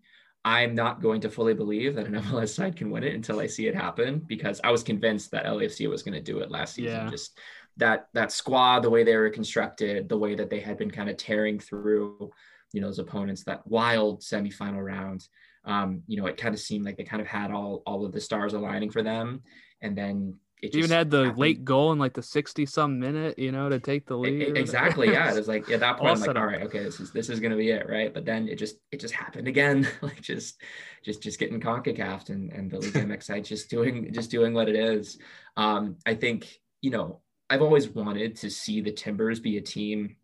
Speaker 7: I'm not going to fully believe that an MLS side can win it until I see it happen because I was convinced that LAFC was going to do it last season. Yeah. Just that that squad, the way they were constructed, the way that they had been kind of tearing through, you know, those opponents, that wild semifinal round. Um, you know, it kind of seemed like they kind of had all all of the stars aligning for them, and then
Speaker 5: it even had the happened. late goal in like the 60 some minute, you know, to take the lead.
Speaker 7: Exactly. yeah. It was like at that point, I'm like, all right, okay, this is this is gonna be it, right? But then it just it just happened again. like just just just getting CONCACAF and, and the League MX side just doing just doing what it is. Um, I think, you know, I've always wanted to see the Timbers be a team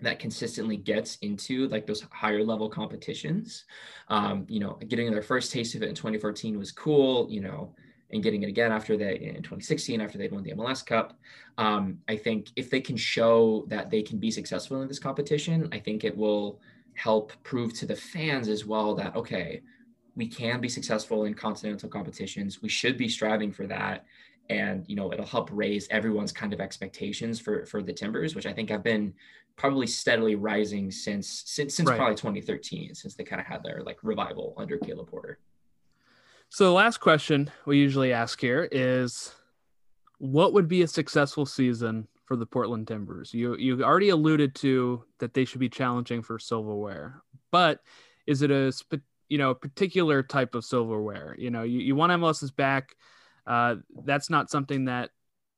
Speaker 7: that consistently gets into like those higher level competitions. Um, you know, getting their first taste of it in 2014 was cool, you know and getting it again after they in 2016 after they'd won the MLS Cup. Um, I think if they can show that they can be successful in this competition, I think it will help prove to the fans as well that okay, we can be successful in continental competitions. We should be striving for that. and you know it'll help raise everyone's kind of expectations for for the Timbers, which I think have been probably steadily rising since since since
Speaker 5: Right.
Speaker 7: probably 2013, since they kind of had their like revival under Caleb Porter.
Speaker 5: So the last question we usually ask here is what would be a successful season for the Portland Timbers? You you already alluded to that they should be challenging for silverware, but is it a you know particular type of silverware? You know, you, you want MLS's back. Uh, that's not something that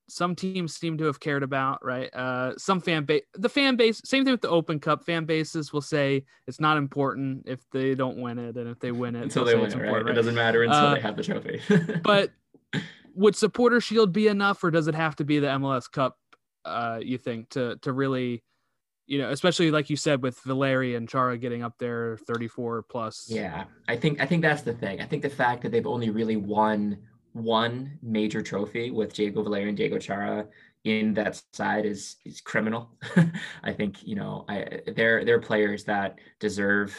Speaker 5: some teams seem to have cared about, right? Uh, some fan base, the fan base, same thing with the Open Cup. Fan bases will say it's not important if they don't win it, and if they win it,
Speaker 7: Until they win it, right?
Speaker 5: important,
Speaker 7: It doesn't matter until
Speaker 5: Uh,
Speaker 7: they have the trophy.
Speaker 5: but would supporter shield be enough or does it have to be the MLS Cup uh you think to to really you know especially like you said with Valeri and Chara getting up there 34 plus
Speaker 7: Yeah, I think I think that's the thing. I think the fact that they've only really won one major trophy with Diego Valeri and Diego Chara in that side is is criminal. I think you know I they're they're players that deserve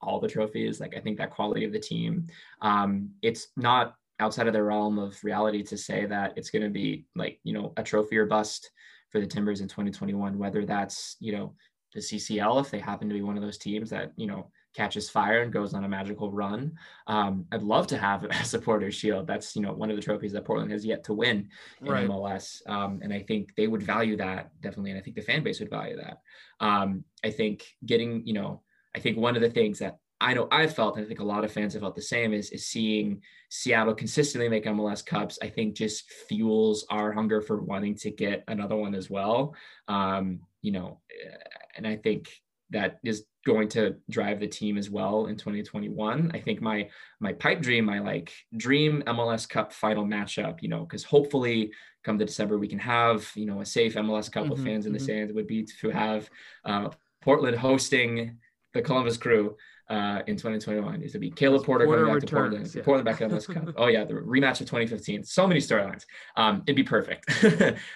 Speaker 7: all the trophies. Like I think that quality of the team. Um, it's not outside of the realm of reality to say that it's going to be like you know a trophy or bust for the Timbers in 2021. Whether that's you know the CCL if they happen to be one of those teams that you know catches fire and goes on a magical run. Um, I'd love to have a supporter shield. That's you know one of the trophies that Portland has yet to win in
Speaker 5: Right.
Speaker 7: MLS, um, and I think they would value that definitely, and I think the fan base would value that. Um, I think getting you know, I think one of the things that I know I've felt, and I think a lot of fans have felt the same, is is seeing Seattle consistently make MLS Cups. I think just fuels our hunger for wanting to get another one as well. Um, you know, eh, and I think that is going to drive the team as well in 2021. I think my my pipe dream, my like dream MLS Cup final matchup, you know, because hopefully come the December we can have you know a safe MLS Cup with
Speaker 5: Mhm,
Speaker 7: fans in the
Speaker 5: mhm.
Speaker 7: stands would be to have uh, Portland hosting the Columbus Crew uh, in 2021 is to be Caleb Porter,
Speaker 5: Porter
Speaker 7: going back to Portland,
Speaker 5: yeah.
Speaker 7: Portland back to MLS Cup. Oh yeah, the rematch of 2015. So many storylines. Um, it'd be perfect.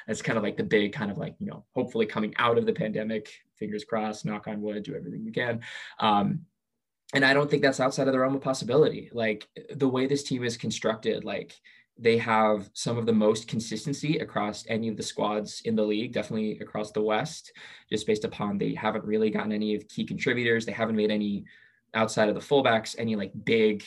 Speaker 7: It's kind of like the big kind of like you know hopefully coming out of the pandemic. Fingers crossed. Knock on wood. Do everything we can. Um, and I don't think that's outside of the realm of possibility. Like the way this team is constructed, like they have some of the most consistency across any of the squads in the league, definitely across the West, just based upon they haven't really gotten any of key contributors. They haven't made any outside of the fullbacks, any like big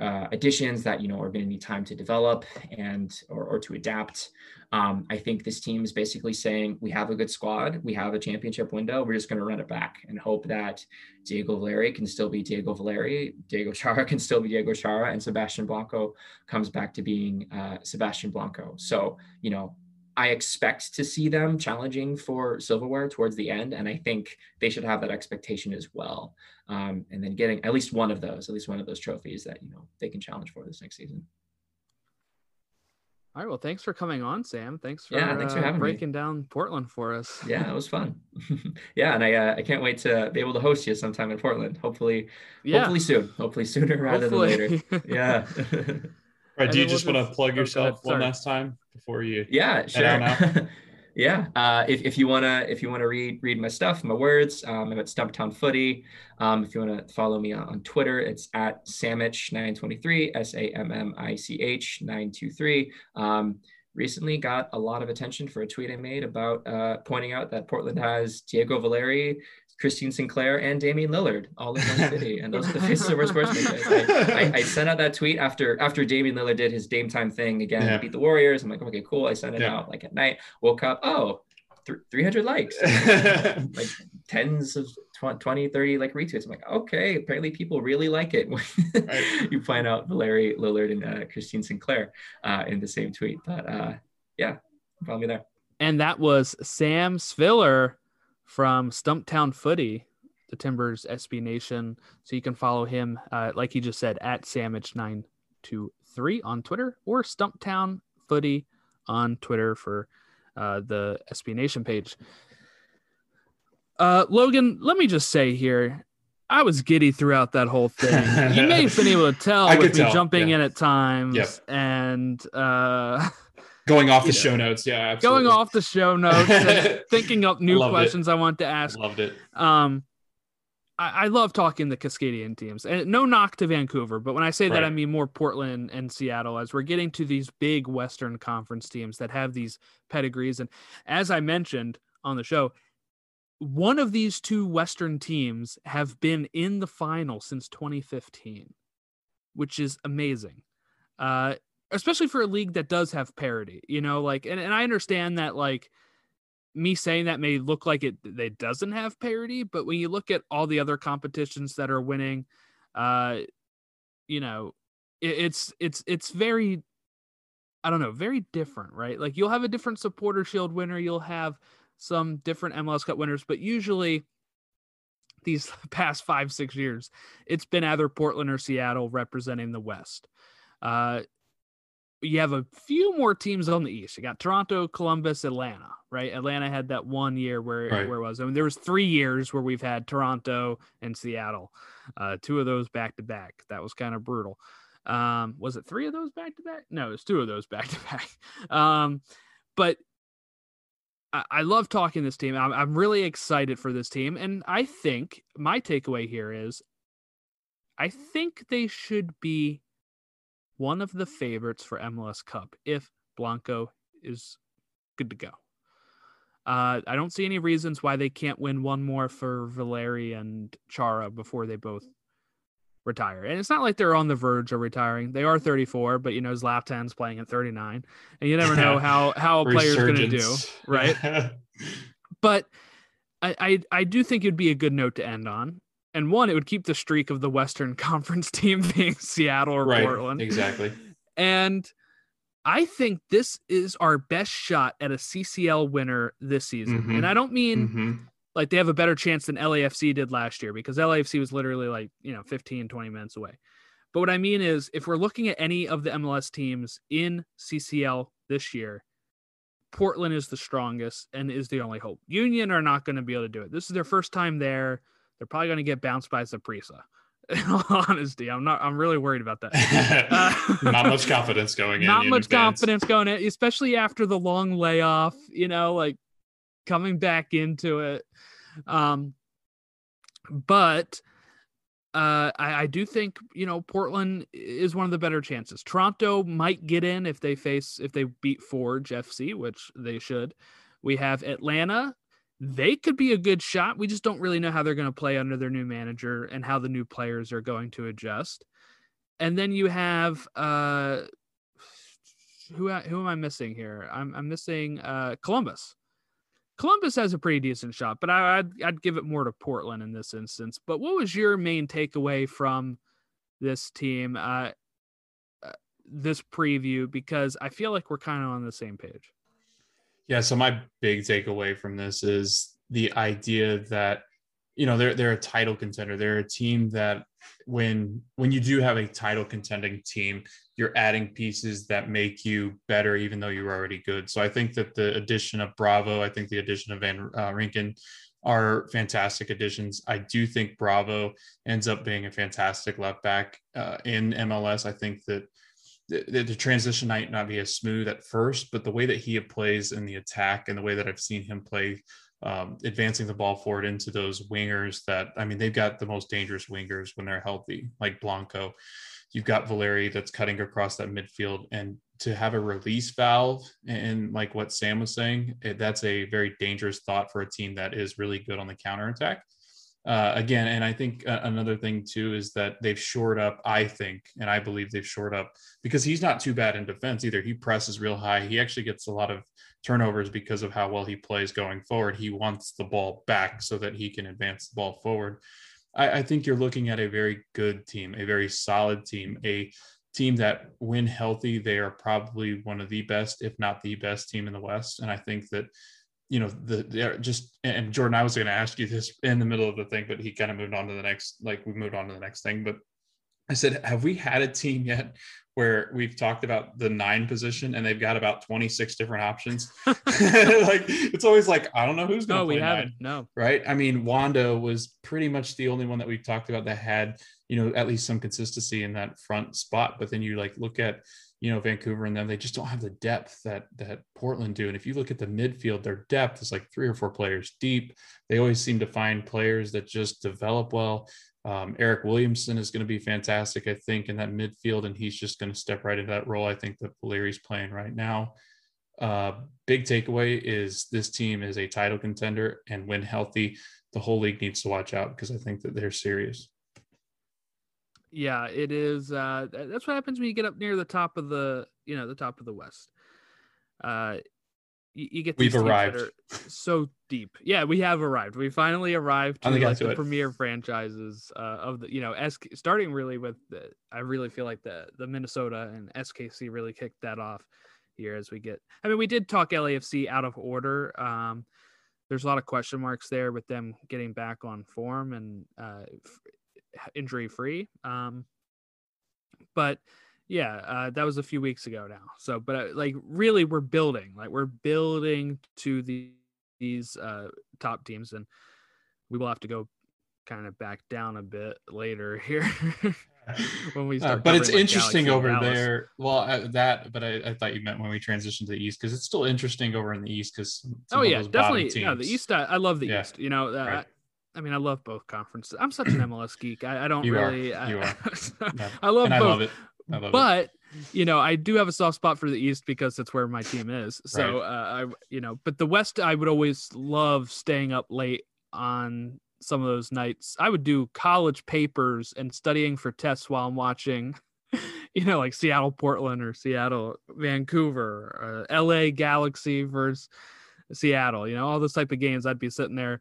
Speaker 7: uh, additions that you know are going to need time to develop and or, or to adapt. Um, I think this team is basically saying we have a good squad, we have a championship window, we're just going to run it back and hope that Diego Valeri can still be Diego Valeri, Diego Chara can still be Diego Chara, and Sebastian Blanco comes back to being uh, Sebastian Blanco. So you know. I expect to see them challenging for silverware towards the end, and I think they should have that expectation as well. Um, and then getting at least one of those, at least one of those trophies that you know they can challenge for this next season.
Speaker 5: all right well thanks for coming on Sam thanks for,
Speaker 7: Yeah, thanks for
Speaker 5: uh,
Speaker 7: having me.
Speaker 5: breaking down Portland for us
Speaker 7: Yeah, it was fun. yeah, and I uh, I can't wait to be able to host you sometime in Portland. Hopefully,
Speaker 5: yeah
Speaker 7: hopefully soon. Hopefully sooner rather than later. Yeah.
Speaker 6: All right, do you just want to plug
Speaker 5: oh,
Speaker 6: yourself
Speaker 5: ahead,
Speaker 6: one
Speaker 5: sorry.
Speaker 6: last time before you?
Speaker 7: yeah
Speaker 6: Head out
Speaker 7: sure yeah uh, if, if you want to if you want to read read my stuff my words um, i'm at stumptown footy um, if you want to follow me on, on twitter it's at samich 923 s-a-m-m-i-c-h 923 um, recently got a lot of attention for a tweet i made about uh, pointing out that portland has diego valeri Christine Sinclair and Damian Lillard all in one city, and those are the faces of our sports franchise. I, I, I sent out that tweet after after Damian Lillard did his Dame time thing again,
Speaker 6: Yeah.
Speaker 7: beat the Warriors. I'm like, okay, cool. I sent it
Speaker 6: Yeah.
Speaker 7: out like at night. Woke up, oh, th- 300 likes, like tens of tw- 20, 30 like retweets. I'm like, okay, apparently people really like it
Speaker 6: Right.
Speaker 7: you find out Valeri Lillard and uh, Christine Sinclair uh, in the same tweet. But uh, yeah, follow me there.
Speaker 5: and that was Sam Sviller from Stumptown Footy, the Timbers SB Nation. So you can follow him, uh, like he just said, at Samich923 on Twitter or Stumptown Footy on Twitter for uh, the SB Nation page. Uh, Logan, let me just say here, I was giddy throughout that whole thing. You may have been able to tell
Speaker 6: I
Speaker 5: with me
Speaker 6: tell,
Speaker 5: jumping
Speaker 6: yeah.
Speaker 5: in at times
Speaker 6: Yep.
Speaker 5: and uh,
Speaker 6: Going off the
Speaker 5: know,
Speaker 6: show notes, yeah,
Speaker 5: going off the show notes thinking up new
Speaker 6: Loved it.
Speaker 5: questions I want to ask.
Speaker 6: Loved it.
Speaker 5: Um, I, I love talking the Cascadian teams, and no knock to Vancouver, but when I say that, I mean more Portland and Seattle. As we're getting to these big Western Conference teams that have these pedigrees, and as I mentioned on the show, one of these two Western teams have been in the final since 2015, which is amazing. Uh, especially for a league that does have parity, you know, like, and, and I understand that, like, me saying that may look like it they doesn't have parity, but when you look at all the other competitions that are winning, uh, you know, it, it's it's it's very, I don't know, very different, right? Like you'll have a different supporter shield winner, you'll have some different MLS Cup winners, but usually these past five six years, it's been either Portland or Seattle representing the West. Uh, you have a few more teams on the east. You got Toronto, Columbus, Atlanta, right? Atlanta had that one year where
Speaker 6: Right.
Speaker 5: where it was. I mean, there was three years where we've had Toronto and Seattle, uh, two of those back to back. That was kind of brutal. Um, was it three of those back to back? No, it's two of those back to back. Um, but I, I love talking this team. I'm, I'm really excited for this team, and I think my takeaway here is, I think they should be one of the favorites for MLS Cup if Blanco is good to go. Uh, I don't see any reasons why they can't win one more for Valeri and Chara before they both retire. And it's not like they're on the verge of retiring. They are 34, but you know Zlatan's playing at 39, and you never know how how a player's going to do, right? But I, I I do think it'd be a good note to end on. And one, it would keep the streak of the Western Conference team being Seattle or
Speaker 6: right.
Speaker 5: Portland.
Speaker 6: Exactly.
Speaker 5: And I think this is our best shot at a CCL winner this season.
Speaker 6: Mhm.
Speaker 5: And I don't mean
Speaker 6: Mhm.
Speaker 5: like they have a better chance than LAFC did last year because LAFC was literally like, you know, 15, 20 minutes away. But what I mean is if we're looking at any of the MLS teams in CCL this year, Portland is the strongest and is the only hope. Union are not going to be able to do it. This is their first time there. They're probably going to get bounced by Saprissa. In all honesty, I'm not. I'm really worried about that. Uh,
Speaker 6: Not much confidence going in.
Speaker 5: not much
Speaker 6: advance.
Speaker 5: confidence going in, especially after the long layoff, you know, like coming back into it. Um, but uh, I, I do think, you know, Portland is one of the better chances. Toronto might get in if they face, if they beat Forge FC, which they should. We have Atlanta. They could be a good shot. We just don't really know how they're going to play under their new manager and how the new players are going to adjust. And then you have uh who who am I missing here? I'm I'm missing uh Columbus. Columbus has a pretty decent shot, but I, I'd I'd give it more to Portland in this instance. But what was your main takeaway from this team, uh, uh, this preview? Because I feel like we're kind of on the same page.
Speaker 6: Yeah. So my big takeaway from this is the idea that you know they're they're a title contender. They're a team that when when you do have a title contending team, you're adding pieces that make you better, even though you're already good. So I think that the addition of Bravo, I think the addition of Van uh, Rankin are fantastic additions. I do think Bravo ends up being a fantastic left back uh, in MLS. I think that the, the, transition might not be as smooth at first, but the way that he plays in the attack and the way that I've seen him play, um, advancing the ball forward into those wingers that, I mean, they've got the most dangerous wingers when they're healthy, like Blanco. You've got Valeri that's cutting across that midfield. And to have a release valve, and like what Sam was saying, that's a very dangerous thought for a team that is really good on the counterattack. Uh, again, and I think uh, another thing too is that they've shored up. I think, and I believe they've shored up because he's not too bad in defense either. He presses real high. He actually gets a lot of turnovers because of how well he plays going forward. He wants the ball back so that he can advance the ball forward. I, I think you're looking at a very good team, a very solid team, a team that, when healthy, they are probably one of the best, if not the best team in the West. And I think that you know the just and jordan i was going to ask you this in the middle of the thing but he kind of moved on to the next like we moved on to the next thing but i said have we had a team yet where we've talked about the nine position and they've got about 26 different options like it's always like i don't know who's going to
Speaker 5: No,
Speaker 6: play
Speaker 5: we haven't. No.
Speaker 6: right? I mean, Wanda was pretty much the only one that we've talked about that had, you know, at least some consistency in that front spot. But then you like look at, you know, Vancouver and them, they just don't have the depth that that Portland do. And if you look at the midfield, their depth is like three or four players deep. They always seem to find players that just develop well. Um, Eric Williamson is going to be fantastic, I think, in that midfield, and he's just going to step right into that role. I think that Valeri's playing right now. Uh, big takeaway is this team is a title contender, and when healthy, the whole league needs to watch out because I think that they're serious.
Speaker 5: Yeah, it is. Uh, that's what happens when you get up near the top of the, you know, the top of the West. Uh, you, you get
Speaker 6: we've arrived
Speaker 5: so deep. Yeah, we have arrived. We finally arrived to, like, the premier franchises uh, of the, you know, S starting really with the. I really feel like the the Minnesota and SKC really kicked that off here as we get. I mean, we did talk LAFC out of order. Um, there's a lot of question marks there with them getting back on form and uh, injury free. Um, but yeah, uh, that was a few weeks ago now. So, but uh, like really, we're building, like we're building to the, these uh, top teams, and we will have to go kind of back down a bit later here when we uh, start.
Speaker 6: but it's like interesting Galaxy over there. Well, uh, that, but I, I, thought you meant when we transition to the East because it's still interesting over in the East because.
Speaker 5: Oh yeah, definitely. No, the East. I, I love the yeah. East. You know, uh, right. I mean, I love both conferences. I'm such an MLS geek. I, I don't
Speaker 6: you
Speaker 5: really.
Speaker 6: Are. You I,
Speaker 5: are. I love
Speaker 6: and
Speaker 5: both.
Speaker 6: I love it. I love
Speaker 5: but
Speaker 6: it.
Speaker 5: you know, I do have a soft spot for the East because it's where my team is. So right. uh, I, you know, but the West, I would always love staying up late on some of those nights. I would do college papers and studying for tests while I'm watching. You know, like Seattle, Portland, or Seattle, Vancouver, uh, L.A. Galaxy versus Seattle. You know, all those type of games. I'd be sitting there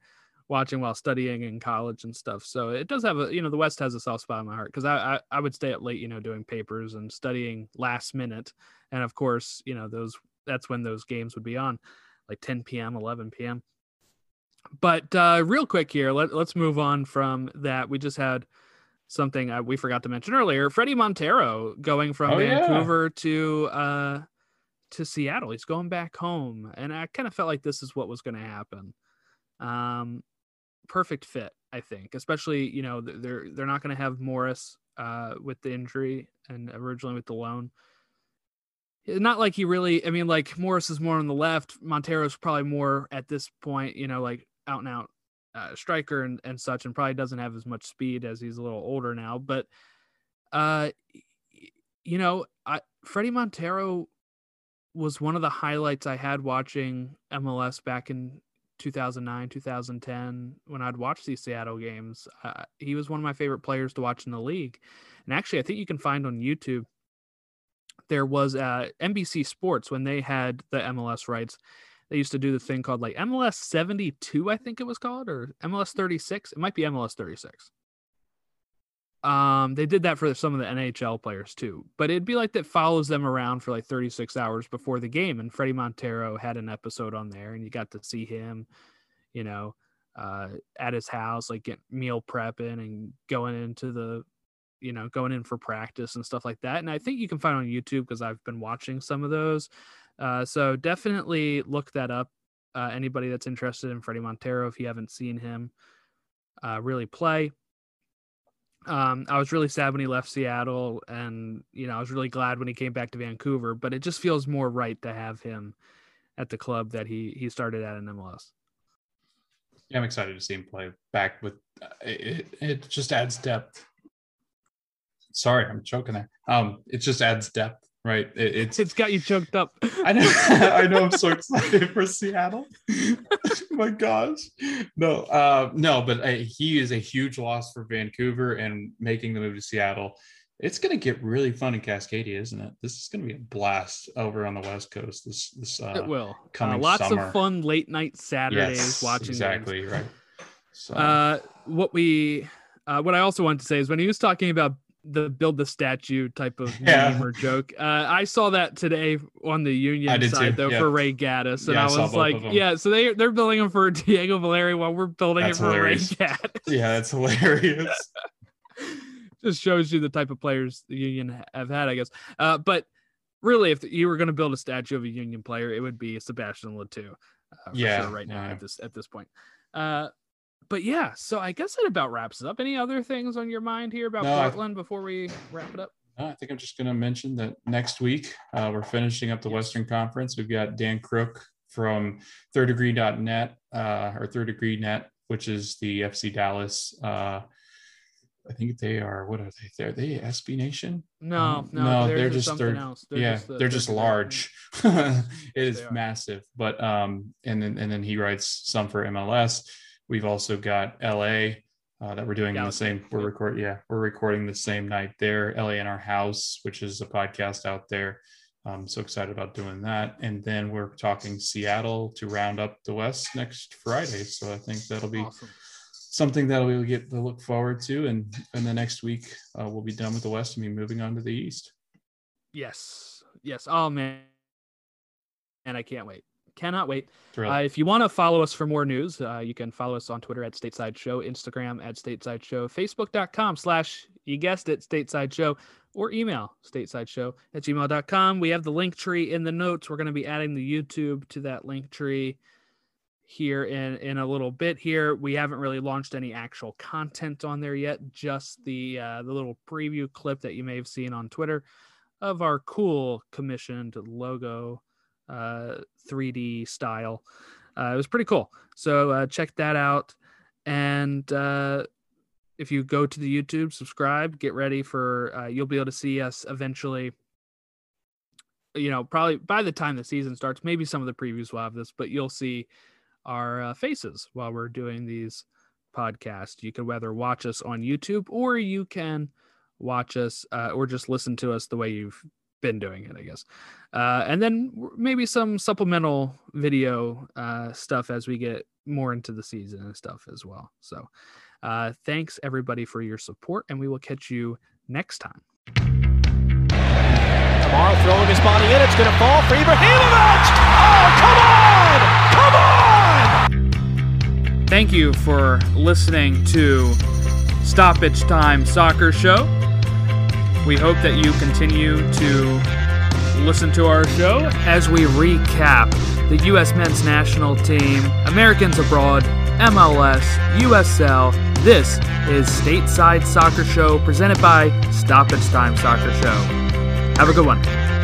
Speaker 5: watching while studying in college and stuff. So it does have a, you know, the West has a soft spot in my heart because I, I, I would stay up late, you know, doing papers and studying last minute. And of course, you know, those that's when those games would be on, like 10 p.m., 11 p.m. But uh, real quick here, let, let's move on from that. We just had something uh, we forgot to mention earlier. Fredy Montero going from
Speaker 6: oh,
Speaker 5: Vancouver
Speaker 6: yeah.
Speaker 5: to uh, to Seattle. He's going back home, and I kind of felt like this is what was going to happen. Um, perfect fit, I think. Especially, you know, they're they're not going to have Morris uh, with the injury and originally with the loan. Not like he really. I mean, like Morris is more on the left. Montero's probably more at this point, you know, like out and out uh, striker and, and such, and probably doesn't have as much speed as he's a little older now. But, uh, you know, I Fredy Montero was one of the highlights I had watching MLS back in 2009, 2010, when I'd watch these Seattle games, uh, he was one of my favorite players to watch in the league. And actually, I think you can find on YouTube, there was uh, NBC Sports when they had the MLS rights. They used to do the thing called like MLS 72, I think it was called, or MLS 36. It might be MLS 36. Um, they did that for some of the NHL players too, but it'd be like that follows them around for like 36 hours before the game. And Fredy Montero had an episode on there, and you got to see him, you know, uh, at his house, like get meal prepping and going into the, you know, going in for practice and stuff like that. And I think you can find on YouTube because I've been watching some of those. Uh, so definitely look that up. Uh, anybody that's interested in Fredy Montero, if you haven't seen him uh, really play, um, I was really sad when he left Seattle, and you know I was really glad when he came back to Vancouver. But it just feels more right to have him at the club that he he started at in MLS.
Speaker 6: Yeah, I'm excited to see him play back with. Uh, it, it just adds depth. Sorry, I'm choking there. Um, it just adds depth right? It, it's
Speaker 5: it's got you choked up.
Speaker 6: I know. I know. I'm so excited for Seattle. my gosh, no, uh, no, but uh, he is a huge loss for Vancouver and making the move to Seattle. It's going to get really fun in Cascadia, isn't it? This is going to be a blast over on the West Coast. This this uh,
Speaker 5: it will. Uh,
Speaker 6: coming
Speaker 5: lots
Speaker 6: summer.
Speaker 5: of fun late night Saturdays
Speaker 6: yes,
Speaker 5: watching.
Speaker 6: Exactly
Speaker 5: games.
Speaker 6: right. So.
Speaker 5: Uh, what we, uh, what I also wanted to say is when he was talking about the build the statue type of
Speaker 6: yeah.
Speaker 5: meme or joke. Uh, I saw that today on the Union side
Speaker 6: too.
Speaker 5: though
Speaker 6: yeah.
Speaker 5: for Ray Gaddis, and
Speaker 6: yeah,
Speaker 5: I was like, yeah. So they they're building him for Diego Valeri while we're building
Speaker 6: that's
Speaker 5: it for
Speaker 6: hilarious.
Speaker 5: Ray Gaddis.
Speaker 6: Yeah, that's hilarious.
Speaker 5: Just shows you the type of players the Union have had, I guess. Uh, but really, if you were going to build a statue of a Union player, it would be Sebastian Le Toux. Uh,
Speaker 6: yeah,
Speaker 5: sure right now at this at this point. But yeah, so I guess it about wraps it up. Any other things on your mind here about
Speaker 6: No,
Speaker 5: Portland before we wrap it up?
Speaker 6: I think I'm just going to mention that next week uh, we're finishing up the Western Conference. We've got Dan Crook from Third Degree.net uh, or Third Degree Net, which is the FC Dallas. Uh, I think they are. What are they? They're they SB Nation?
Speaker 5: No,
Speaker 6: Um,
Speaker 5: no,
Speaker 6: no, they're
Speaker 5: is
Speaker 6: just they're
Speaker 5: else. They're
Speaker 6: yeah,
Speaker 5: just the-
Speaker 6: they're just large. it is massive. But um, and then and then he writes some for MLS. We've also got LA uh, that we're doing in the same. We're
Speaker 5: yeah.
Speaker 6: record yeah, we're recording the same night there. LA in our house, which is a podcast out there. I'm so excited about doing that. And then we're talking Seattle to round up the West next Friday. So I think that'll be
Speaker 5: Awesome.
Speaker 6: something that we'll get to look forward to. And in the next week, uh, we'll be done with the West and be moving on to the East.
Speaker 5: Yes. Yes. Oh man. And I can't wait. Cannot wait. Uh, if you want to follow us for more news, uh, you can follow us on Twitter at Stateside Show, Instagram at Stateside Show, Facebook.com slash, you guessed it, Stateside Show, or email stateside show at gmail.com. We have the link tree in the notes. We're going to be adding the YouTube to that link tree here in, in a little bit here. We haven't really launched any actual content on there yet, just the uh, the little preview clip that you may have seen on Twitter of our cool commissioned logo uh 3D style. Uh, it was pretty cool. So uh, check that out. And uh, if you go to the YouTube, subscribe, get ready for, uh, you'll be able to see us eventually. You know, probably by the time the season starts, maybe some of the previews will have this, but you'll see our uh, faces while we're doing these podcasts. You can whether watch us on YouTube or you can watch us uh, or just listen to us the way you've been doing it, I guess. Uh, and then maybe some supplemental video uh, stuff as we get more into the season and stuff as well. So, uh, thanks everybody for your support, and we will catch you next time.
Speaker 8: Kamara throwing his body in. It's going to fall for Ibrahimovic. Oh, come on! Come on!
Speaker 5: Thank you for listening to Stoppage Time Soccer Show. We hope that you continue to listen to our show as we recap the U.S. men's national team, Americans abroad, MLS, USL. This is Stateside Soccer Show presented by Stop Stoppage Time Soccer Show. Have a good one.